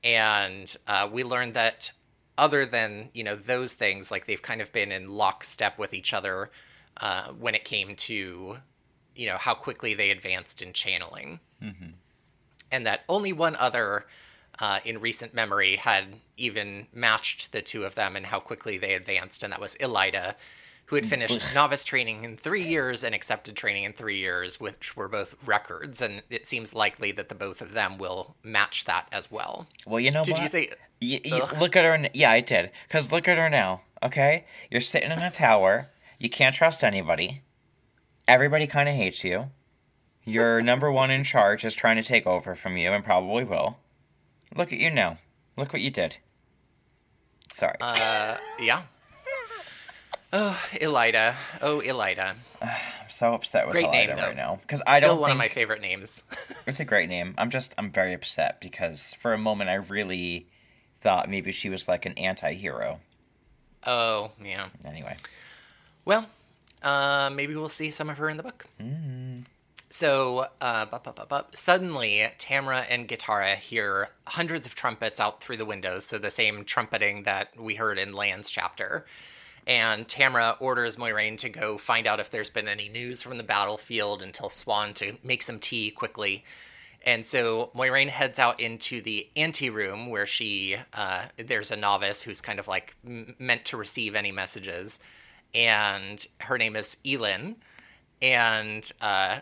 C: And uh, we learned that other than you know those things, like they've kind of been in lockstep with each other uh, when it came to you know how quickly they advanced in channeling, and that only one other. Uh, in recent memory, had even matched the two of them and how quickly they advanced, and that was Elaida, who had finished novice training in three years and accepted training in three years, which were both records. And it seems likely that the both of them will match that as well.
B: Well, you know
C: Did
B: what?
C: you say?
B: Look at her. n- Yeah, I did. Because look at her now. Okay, you're sitting in a tower. You can't trust anybody. Everybody kind of hates you. Your number one in charge is trying to take over from you, and probably will. Look at you now. Look what you did. Sorry.
C: Uh, yeah. Oh, Elaida. Oh, Elaida.
B: I'm so upset with
C: great
B: Elaida
C: name,
B: right now because I
C: Still
B: don't Still
C: one
B: think
C: of my favorite names.
B: it's a great name. I'm just I'm very upset because for a moment I really thought maybe she was like an anti-hero.
C: oh, yeah.
B: Anyway.
C: Well, uh, maybe we'll see some of her in the book. So, uh, bu- bu- bu- bu- suddenly, Tamra and Gitara hear hundreds of trumpets out through the windows, so the same trumpeting that we heard in Lan's chapter. And Tamara orders Moiraine to go find out if there's been any news from the battlefield and tell Siuan to make some tea quickly. And so Moiraine heads out into the anteroom where she, uh, there's a novice who's kind of like m- meant to receive any messages. And her name is Elin. And uh,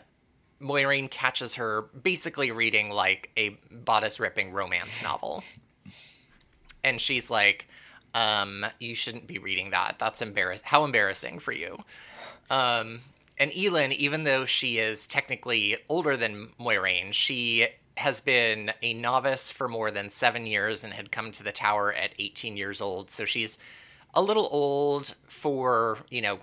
C: Moiraine catches her basically reading like a bodice ripping romance novel. And she's like, um, you shouldn't be reading that. That's embarrass how embarrassing for you. Um, and Elin, even though she is technically older than Moiraine, she has been a novice for more than seven years and had come to the tower at 18 years old. So she's a little old for, you know,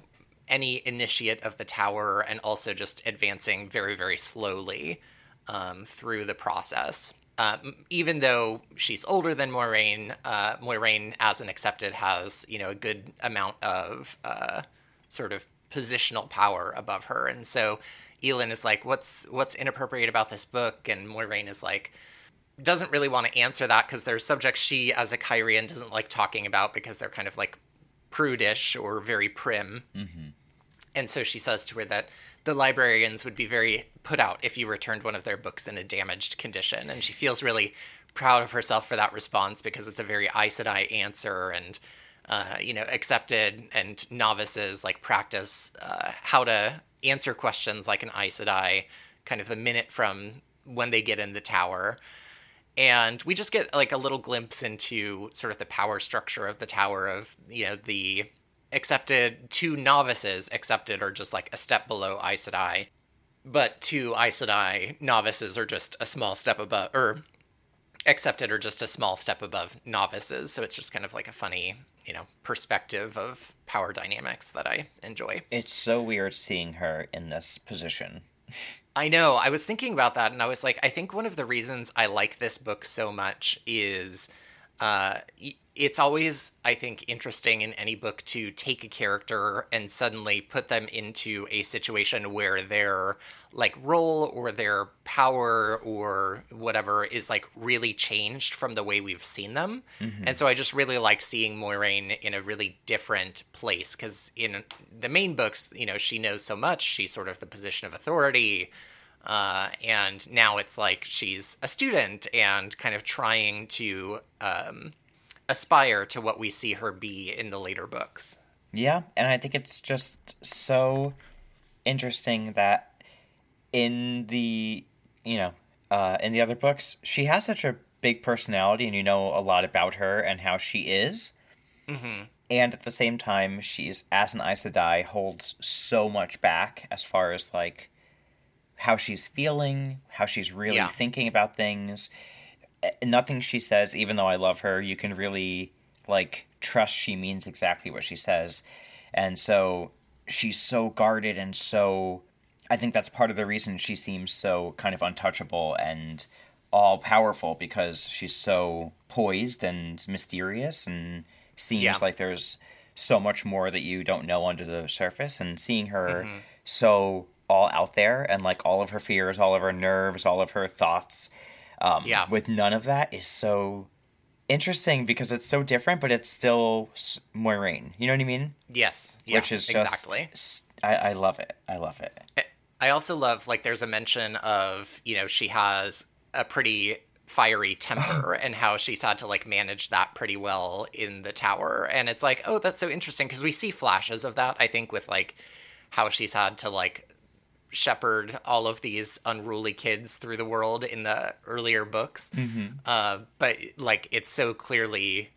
C: any initiate of the tower and also just advancing very, very slowly um, through the process. Um, even though she's older than Moiraine, uh, Moiraine, as an accepted, has you know a good amount of uh, sort of positional power above her, and so Elin is like, "What's what's inappropriate about this book?" And Moiraine is like, doesn't really want to answer that because there's subjects she, as a Cairhien, doesn't like talking about because they're kind of like prudish or very prim. Mm-hmm. And so she says to her that the librarians would be very put out if you returned one of their books in a damaged condition. And she feels really proud of herself for that response because it's a very Aes Sedai answer and, uh, you know, accepted and novices like practice uh, how to answer questions like an Aes Sedai kind of the minute from when they get in the tower. And we just get like a little glimpse into sort of the power structure of the tower of, you know, the accepted two novices accepted are just like a step below Aes Sedai, but two Aes Sedai novices are just a small step above, or accepted are just a small step above novices. So it's just kind of like a funny, you know, perspective of power dynamics that I enjoy.
B: It's so weird seeing her in this position.
C: I know. I was thinking about that, and I was like, I think one of the reasons I like this book so much is uh, it's always i think interesting in any book to take a character and suddenly put them into a situation where their like role or their power or whatever is like really changed from the way we've seen them mm-hmm. and so i just really like seeing moiraine in a really different place because in the main books you know she knows so much she's sort of the position of authority uh, and now it's like she's a student and kind of trying to um, aspire to what we see her be in the later books.
B: Yeah, and I think it's just so interesting that in the you know uh, in the other books she has such a big personality and you know a lot about her and how she is. Mm-hmm. And at the same time, she's as an Aes Sedai holds so much back as far as like how she's feeling, how she's really yeah. thinking about things nothing she says, even though I love her, you can really like trust she means exactly what she says. And so she's so guarded and so I think that's part of the reason she seems so kind of untouchable and all powerful because she's so poised and mysterious and seems yeah. like there's so much more that you don't know under the surface and seeing her mm-hmm. so all out there and like all of her fears, all of her nerves, all of her thoughts um, yeah. With none of that is so interesting because it's so different, but it's still Moiraine. You know what I mean?
C: Yes. Yeah, Which is just, exactly.
B: I, I love it. I love it.
C: I also love like there's a mention of you know she has a pretty fiery temper and how she's had to like manage that pretty well in the tower and it's like oh that's so interesting because we see flashes of that i think with like how she's had to like shepherd all of these unruly kids through the world in the earlier books. Mm-hmm. Uh, but like it's so clearly,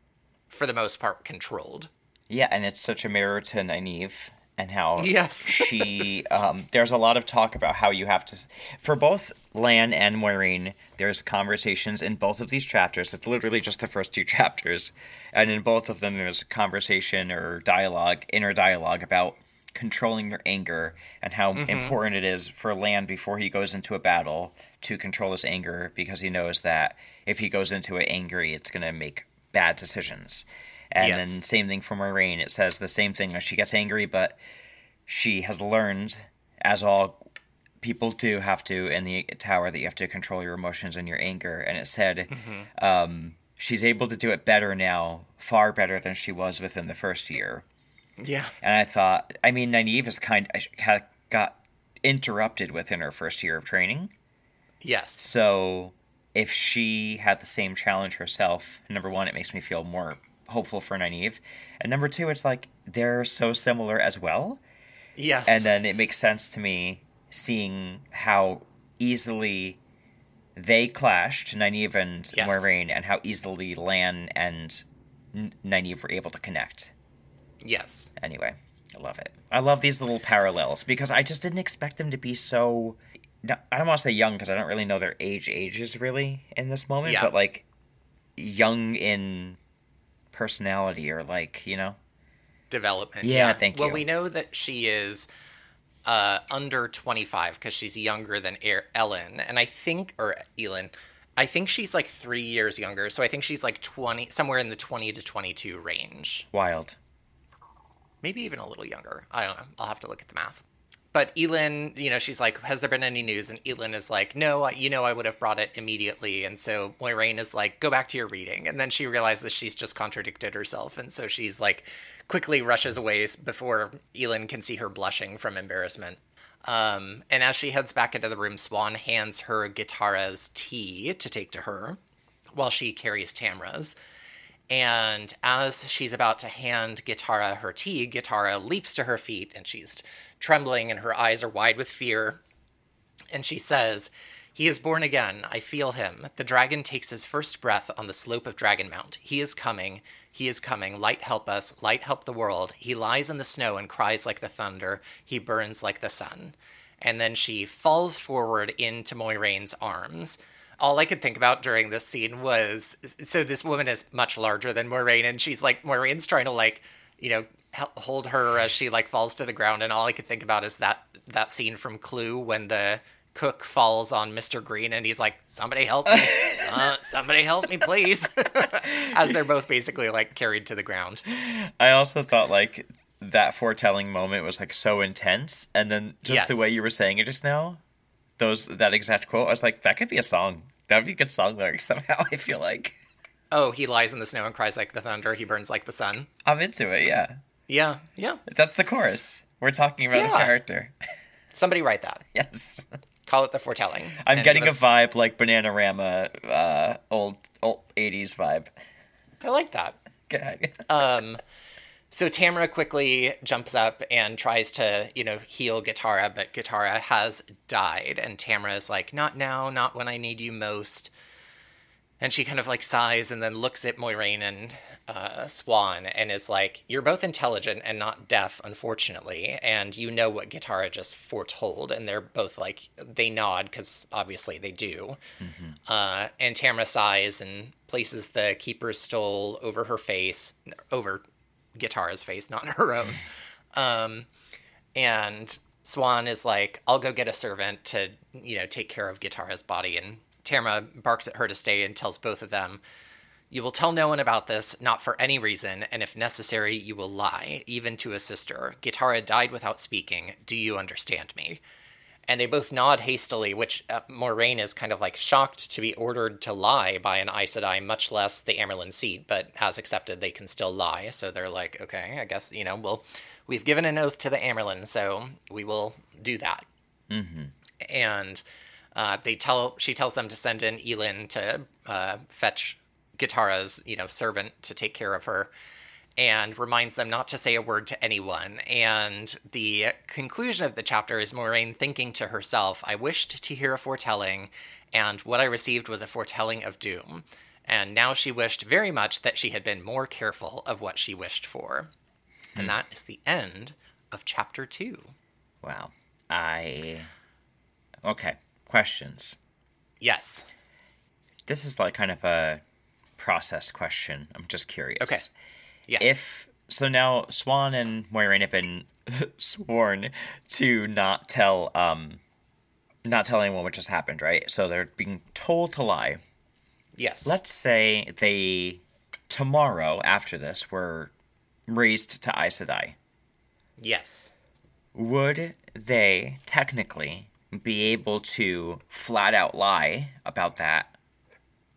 C: for the most part, controlled.
B: Yeah, and it's such a mirror to Nynaeve and how
C: yes
B: she. Um, there's a lot of talk about how you have to, for both Lan and Moiraine. There's conversations in both of these chapters. It's literally just the first two chapters, and in both of them, there's conversation or dialogue, inner dialogue about controlling your anger and how mm-hmm. important it is for Lan before he goes into a battle to control his anger because he knows that if he goes into it angry, it's going to make bad decisions. And yes. then same thing for Moiraine. It says the same thing. She gets angry, but she has learned, as all people do have to in the tower, that you have to control your emotions and your anger. And it said mm-hmm. um, she's able to do it better now, far better than she was within the first year.
C: Yeah.
B: And I thought, I mean, Nynaeve is kind of got interrupted within her first year of training.
C: Yes.
B: So if she had the same challenge herself, number one, it makes me feel more hopeful for Nynaeve. And number two, it's like they're so similar as well.
C: Yes.
B: And then it makes sense to me seeing how easily they clashed, Nynaeve and yes. Moiraine, and how easily Lan and Nynaeve were able to connect.
C: Yes.
B: Anyway, I love it. I love these little parallels because I just didn't expect them to be so I don't want to say young because I don't really know their age ages really in this moment,
C: Yeah.
B: but like young in personality or like you know.
C: development.
B: Yeah, thank
C: Well,
B: you.
C: Well, we know that she is uh, under 25 because she's younger than Er- Ellen, and I think, or Elin, I think she's like three years younger. So I think she's like 20, somewhere in the 20 to 22 range.
B: Wild.
C: Maybe even a little younger. I don't know. I'll have to look at the math. But Elin, you know, she's like, "Has there been any news?" And Elin is like, "No, you know, I would have brought it immediately." And so Moiraine is like, "Go back to your reading." And then she realizes she's just contradicted herself, and so she's like, quickly rushes away before Elin can see her blushing from embarrassment. Um, and as she heads back into the room, Siuan hands her Gitara's tea to take to her, while she carries Tamra's. And as she's about to hand Gitara her tea, Gitara leaps to her feet and she's trembling and her eyes are wide with fear. And she says, He is born again. I feel him. The dragon takes his first breath on the slope of Dragon Mount. He is coming. He is coming. Light help us. Light help the world. He lies in the snow and cries like the thunder. He burns like the sun. And then she falls forward into Moiraine's arms. All I could think about during this scene was so this woman is much larger than Moiraine, and she's like, Moiraine's trying to, like, you know, hold her as she like falls to the ground and all i could think about is that that scene from clue when the cook falls on mr green and he's like somebody help me. So- somebody help me please. As they're both basically like carried to the ground.
B: I also thought like that foretelling moment was like so intense, and then just the way you were saying it just now, those that exact quote, I was like, that could be a song. That would be a good song lyric somehow. I feel like
C: oh he lies in the snow and cries like the thunder he burns like the sun
B: I'm into it. Yeah,
C: yeah yeah
B: that's the chorus. We're talking about
C: Yeah.
B: the character.
C: somebody write that
B: yes,
C: call it the foretelling
B: I'm
C: And
B: getting a vibe like Bananarama, uh, old old '80s vibe.
C: i like that
B: Go ahead.
C: Um, so Tamara quickly jumps up and tries to, you know, heal Gitara, but Gitara has died, and Tamara is like, "Not now, not when I need you most." And she kind of like sighs and then looks at Moiraine and uh, Siuan and is like, "You're both intelligent and not deaf, unfortunately, and you know what Gitara just foretold." And they're both like, they nod because obviously they do. Uh, and Tamara sighs and places the keeper's stole over her face, over Gitara's face, not her own. Um, and Siuan is like, I'll go get a servant to, you know, take care of Gitara's body. And Tamara barks at her to stay and tells both of them, You will tell no one about this, not for any reason, and if necessary, you will lie, even to a sister. Gitara died without speaking. Do you understand me? And they both nod hastily, which uh, Moiraine is kind of like shocked to be ordered to lie by an Aes Sedai, much less the Amyrlin seat, but has accepted they can still lie. So they're like, okay, I guess, you know, well, we've given an oath to the Amyrlin, so we will do that. And uh, they tell, she tells them to send in Elin to uh, fetch Gitara's, you know, servant to take care of her and reminds them not to say a word to anyone. And the conclusion of the chapter is Moiraine thinking to herself, I wished to hear a foretelling, and what I received was a foretelling of doom. And now she wished very much that she had been more careful of what she wished for. And hmm. that is the end of chapter two.
B: Wow. I. Okay. Questions.
C: Yes.
B: This is like kind of a process question. I'm just curious.
C: Okay. Yes.
B: If so, now Siuan and Moiraine have been sworn to not tell, um, not tell anyone what just happened, right? So they're being told to lie.
C: yes.
B: Let's say they tomorrow after this were raised to Aes Sedai.
C: yes.
B: Would they technically be able to flat out lie about that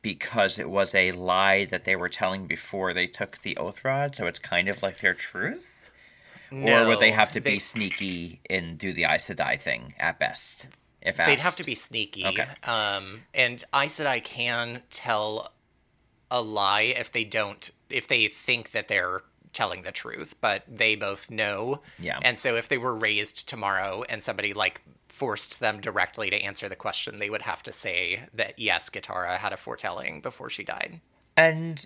B: because it was a lie that they were telling before they took the oath rod, so it's kind of like their truth? No, or would they have to be sneaky and do the Aes Sedai thing at best? If
C: They'd have to be sneaky.
B: Okay.
C: Um, and I said I can tell a lie if they don't, if they think that they're telling the truth, but they both know.
B: Yeah.
C: And so if they were raised tomorrow and somebody like forced them directly to answer the question, they would have to say that yes, Gitara had a foretelling before she died.
B: And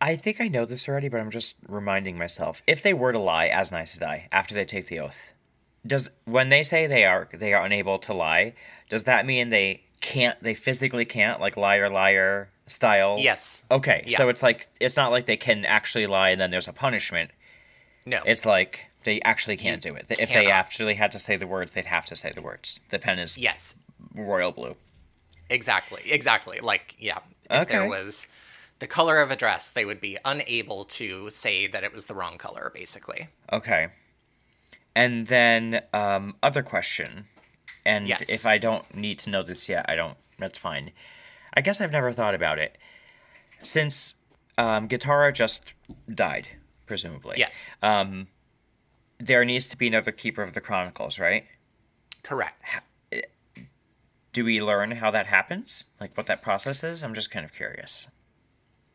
B: I think I know this already, but I'm just reminding myself. If they were to lie as an Aes Sedai after they take the oath, does when they say they are they are unable to lie, does that mean they can't they physically can't like liar liar style?
C: Yes.
B: Okay,
C: Yeah.
B: so it's like it's not like they can actually lie and then there's a punishment.
C: No.
B: It's like they actually can't do it. If they actually had to say the words, they'd have to say the words. The pen is
C: yes.
B: royal blue.
C: Exactly. Exactly. Like, yeah. If there was the color of a dress, they would be unable to say that it was the wrong color, basically.
B: Okay. And then um, other question, and
C: Yes.
B: if I don't need to know this yet, I don't. That's fine. I guess I've never thought about it since um, Gitara just died, presumably.
C: Yes.
B: Um, there needs to be another keeper of the chronicles, right?
C: Correct.
B: Do we learn how that happens? Like what that process is? I'm just kind of curious.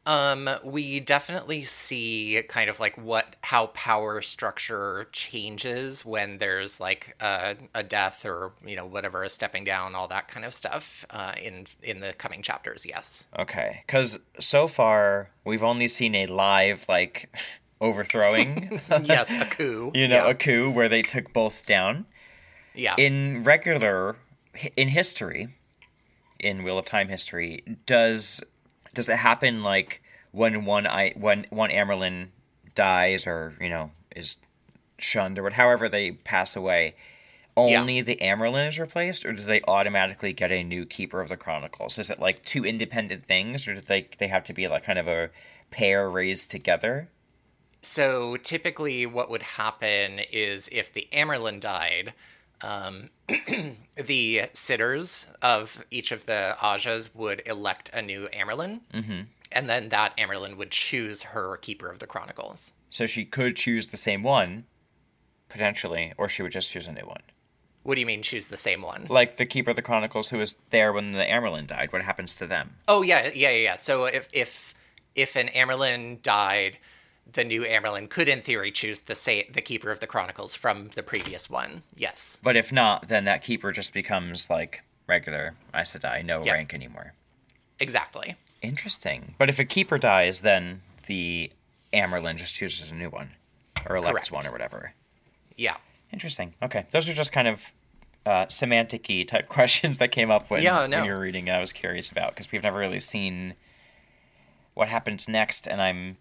C: Um, we definitely see kind of like what how power structure changes when there's like a, a death or you know whatever a stepping down, all that kind of stuff. Uh, in in the coming chapters, yes.
B: Okay, because so far we've only seen a live like overthrowing.
C: yes, a coup.
B: you know,
C: yeah.
B: a coup where they took both down.
C: yeah.
B: In regular, in history, in Wheel of Time history, does does it happen like when one I when one Amyrlin dies or you know is shunned or what, however they pass away? Only the Amyrlin is replaced, or do they automatically get a new Keeper of the Chronicles? Is it like two independent things, or do they they have to be like kind of a pair raised together?
C: So typically, what would happen is if the Amyrlin died, um, the sitters of each of the Ajas would elect a new Amyrlin, mm-hmm. and then that Amyrlin would choose her keeper of the Chronicles.
B: So she could choose the same one, potentially, or she would just choose a new one.
C: What do you mean choose the same one?
B: Like the Keeper of the Chronicles who was there when the Amyrlin died. What happens to them?
C: Oh yeah, yeah, yeah. yeah. So if if if an Amyrlin died, the new Amyrlin could, in theory, choose the sa- the keeper of the Chronicles from the previous one. Yes.
B: But if not, then that keeper just becomes like regular Aes Sedai, no
C: Yeah.
B: rank anymore.
C: Exactly.
B: Interesting. But if a keeper dies, then the Amyrlin just chooses a new one, or elects
C: Correct.
B: one, or whatever.
C: Yeah.
B: Interesting. Okay, those are just kind of uh, semantic-y type questions that came up when,
C: Yeah, no.
B: when you were reading. I was curious about because we've never really seen what happens next, and I'm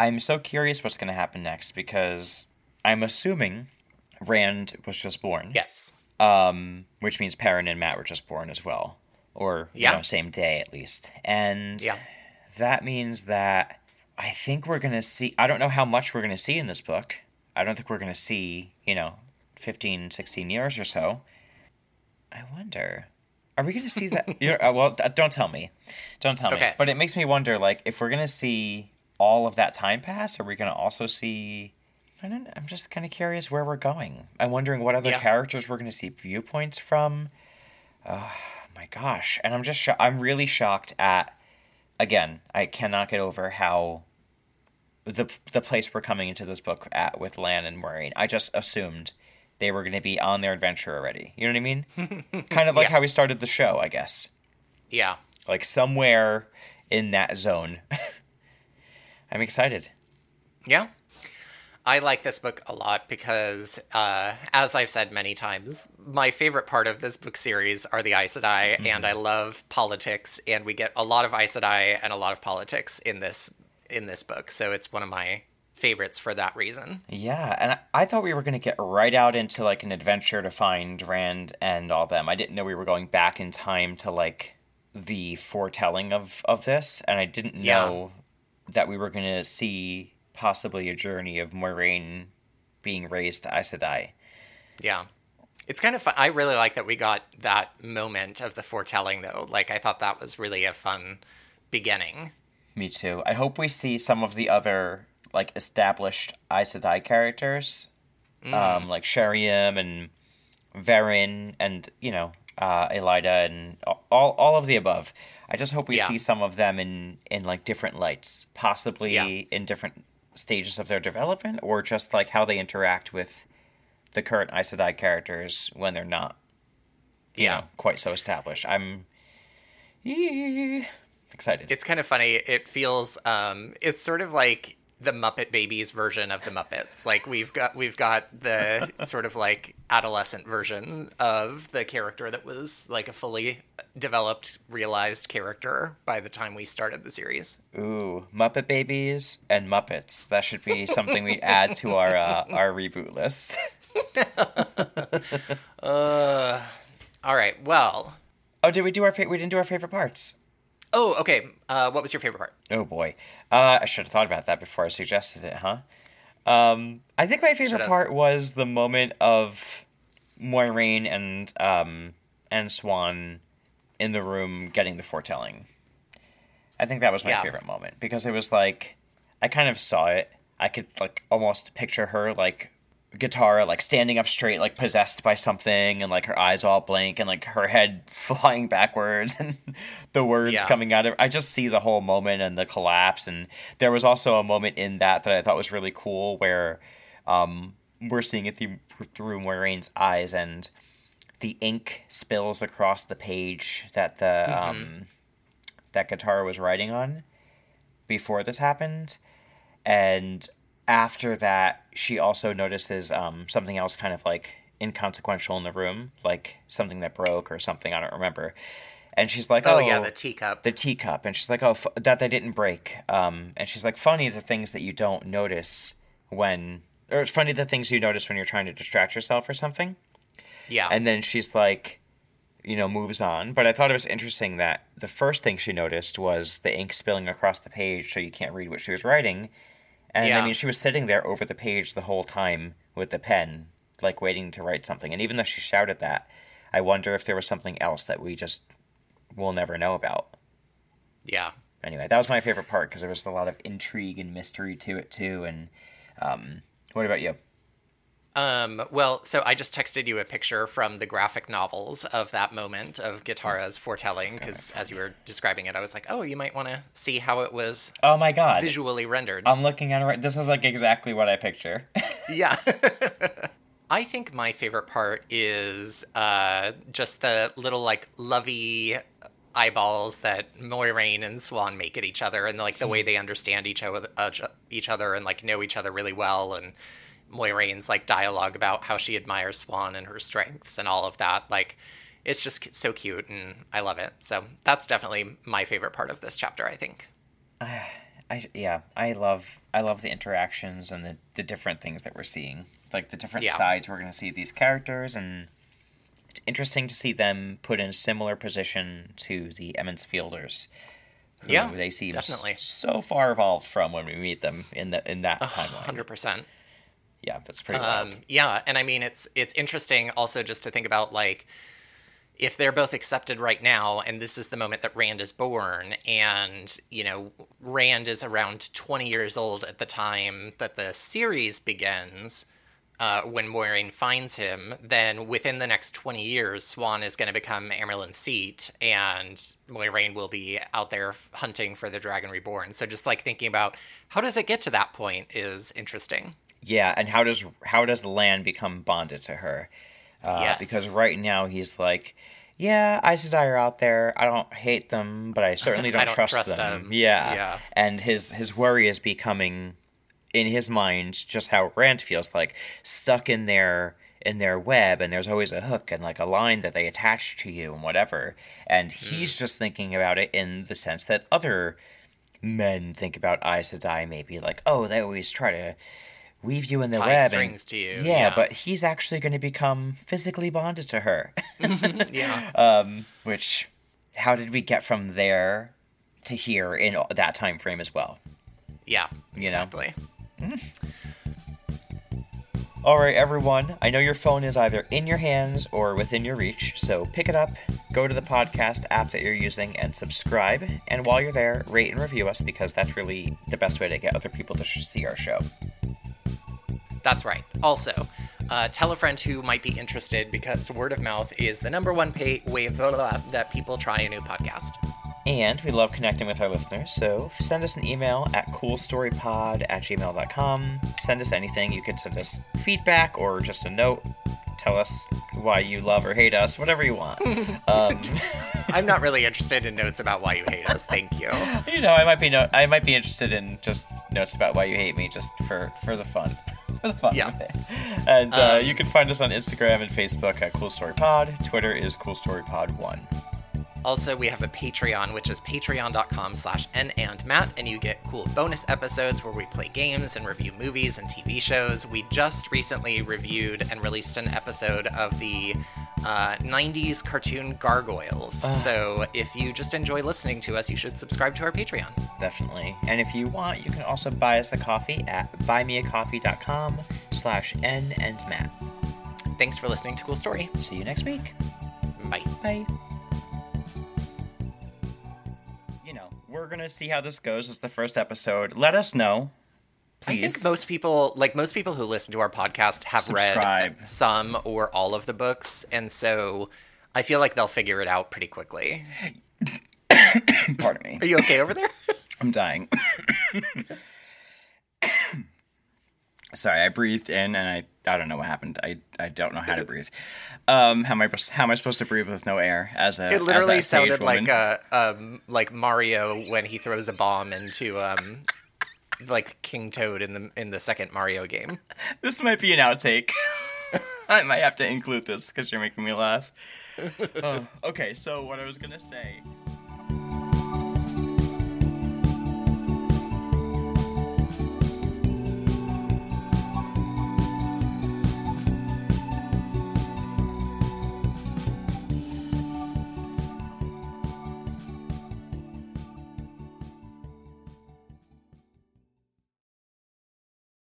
B: I'm so curious what's going to happen next because I'm assuming Rand was just born.
C: Yes.
B: Um, which means Perrin and Mat were just born as well, or you
C: Yeah.
B: know, same day at least, and
C: Yeah.
B: that means that I think we're going to see. I don't know how much we're going to see in this book. I don't think we're going to see, you know, 15, 16 years or so. I wonder. Are we going to see that? You're, uh, well, don't tell me. Don't tell me. But it makes me wonder, like, if we're going to see all of that time pass, are we going to also see. I don't I'm just kind of curious where we're going. I'm wondering what other
C: Yeah.
B: characters we're going to see viewpoints from. Oh, my gosh. And I'm just, sho- I'm really shocked at, again, I cannot get over how the the place we're coming into this book at with Lan and Moiraine. I just assumed they were going to be on their adventure already. You know what I mean? kind of like
C: Yeah.
B: how we started the show, I guess.
C: Yeah.
B: Like somewhere in that zone. I'm excited.
C: Yeah. I like this book a lot because, uh, as I've said many times, my favorite part of this book series are the Aes Sedai, and I love politics, and we get a lot of Aes Sedai and a lot of politics in this in this book. So it's one of my favorites for that reason.
B: Yeah, and I, thought we were going to get right out into like an adventure to find Rand and all them. I didn't know we were going back in time to like the foretelling of of this, and I didn't know that we were going to see possibly a journey of Moiraine being raised to Aes Sedai.
C: Yeah. It's kind of fun. I really like that we got that moment of the foretelling, though. Like, I thought that was really a fun beginning.
B: Me too. I hope we see some of the other like established Aes Sedai characters, um, like Sheriam and Verin, and you know uh, Elaida and all all of the above. I just hope we
C: Yeah.
B: see some of them in in like different lights, possibly
C: Yeah.
B: in different stages of their development, or just like how they interact with the current Aes Sedai characters when they're not,
C: Yeah.
B: know, quite so established. I'm excited.
C: It's kind of funny. It feels, um, it's sort of like the Muppet Babies version of the Muppets. Like we've got we've got the sort of like adolescent version of the character that was like a fully developed, realized character by the time we started the series.
B: Ooh, Muppet Babies and Muppets. That should be something we add to our uh, our reboot list.
C: Uh, all right. Well.
B: Oh, did we do our fa- we didn't do our favorite parts?
C: Oh, okay. Uh, what was your favorite part?
B: Oh boy, uh, I should have thought about that before I suggested it, huh? Um, I think my favorite
C: Should've.
B: part was the moment of Moiraine and um, and Siuan in the room getting the foretelling. I think that was my
C: Yeah.
B: favorite moment because it was like I kind of saw it. I could like almost picture her like Gitara like standing up straight like possessed by something and like her eyes all blank and like her head flying backwards and the words
C: Yeah.
B: coming out of I just see the whole moment and the collapse and there was also a moment in that that I thought was really cool where um we're seeing it through, through Moiraine's eyes and the ink spills across the page that the um that Gitara was writing on before this happened and after that she also notices um, something else kind of like inconsequential in the room like something that broke or something i don't remember. And she's like
C: Oh,
B: oh,
C: yeah, the teacup.
B: the teacup. And she's like oh f- that they didn't break. Um, and she's like funny the things that you don't notice when or it's funny the things you notice when you're trying to distract yourself or something.
C: Yeah.
B: and then she's like you know moves on. But i thought it was interesting that the first thing she noticed was the ink spilling across the page so you can't read what she was writing and
C: Yeah.
B: i mean she was sitting there over the page the whole time with the pen like waiting to write something and even though she shouted that i wonder if there was something else that we just will never know about
C: yeah.
B: anyway that was my favorite part because there was a lot of intrigue and mystery to it too and um, what about you
C: Um, well, so I just texted you a picture from the graphic novels of that moment of Gitara's foretelling because as you were describing it, I was like, oh, you might want to see how it was
B: oh my god
C: visually rendered.
B: i'm looking at it right this is like exactly what i picture
C: yeah. I think my favorite part is uh, just the little like lovey eyeballs that Moiraine and Siuan make at each other, and like the way they understand each other, each other, and like know each other really well, and Moiraine's like dialogue about how she admires Siuan and her strengths and all of that. Like, it's just so cute, and I love it. So that's definitely my favorite part of this chapter. I think.
B: I yeah, I love I love the interactions and the, the different things that we're seeing, like the different
C: Yeah.
B: sides we're going to see these characters, and it's interesting to see them put in a similar position to the Emond's Fielders. Who
C: Yeah,
B: they seem
C: definitely.
B: so far evolved from when we meet them in the in that timeline.
C: Hundred percent.
B: Yeah, that's pretty
C: Um, yeah, and I mean it's it's interesting also just to think about like if they're both accepted right now, and this is the moment that Rand is born, and you know Rand is around twenty years old at the time that the series begins. Uh, when Moiraine finds him, then within the next 20 years, Siuan is going to become Amyrlin's seat, and Moiraine will be out there f- hunting for the Dragon Reborn. So just like thinking about how does it get to that point is interesting.
B: Yeah, and how does how does Lan become bonded to her? Uh,
C: Yes.
B: Because right now he's like, yeah, Aes Sedai are out there. I don't hate them, but I certainly don't,
C: I don't
B: trust,
C: trust
B: them.
C: them.
B: Yeah.
C: Yeah.
B: And his his worry is becoming, in his mind, just how Rand feels like stuck in their in their web, and there's always a hook and like a line that they attach to you and whatever. And
C: Mm.
B: he's just thinking about it in the sense that other men think about Aes Sedai, maybe like, oh, they always try to weave you in the
C: Tie
B: web. and-
C: to you,
B: Yeah,
C: yeah.
B: but he's actually going to become physically bonded to her.
C: yeah.
B: um, which, how did we get from there to here in that time frame as well?
C: Yeah,
B: You know?
C: exactly.
B: All right, everyone. I know your phone is either in your hands or within your reach, so pick it up, go to the podcast app that you're using, and subscribe. And while you're there, rate and review us because that's really the best way to get other people to see our show.
C: That's right. Also, uh, tell a friend who might be interested because word of mouth is the number one pay- way blah, blah, blah, that people try a new podcast.
B: And we love connecting with our listeners, so send us an email at coolstorypod at gmail.com. Send us anything. You could send us feedback or just a note. Tell us why you love or hate us, whatever you want. Um,
C: I'm not really interested in notes about why you hate us. Thank you.
B: You know, I might be no, I might be interested in just notes about why you hate me, just for for the fun, for the fun.
C: Yeah.
B: And uh,
C: Um,
B: you can find us on Instagram and Facebook at Cool Story Pod. Twitter is Cool Story Pod One.
C: Also, we have a Patreon, which is patreon.com slash n and Matt, and you get cool bonus episodes where we play games and review movies and TV shows. We just recently reviewed and released an episode of the uh, 90s cartoon Gargoyles. So if you just enjoy listening to us, you should subscribe to our Patreon.
B: Definitely. And if you want, you can also buy us a coffee at buymeacoffee.com slash N and Matt.
C: Thanks for listening to Cool Story.
B: See you next week.
C: Bye.
B: Bye. You know, we're gonna see how this goes. It's the first episode. Let us know.
C: I think most people, like most people who listen to our podcast, have
B: Subscribe.
C: read some or all of the books, and so I feel like they'll figure it out pretty quickly.
B: Pardon me.
C: Are you okay over there?
B: I'm dying. Sorry, I breathed in and I I don't know what happened. I, I don't know how to breathe. Um, how am I how am I supposed to breathe with no air as a
C: It literally
B: as that stage
C: sounded like uh, um, like Mario when he throws a bomb into um, like King Toad in the in the second Mario game.
B: This might be an outtake. I might have to include this because you're making me laugh. Oh, okay, so what I was gonna say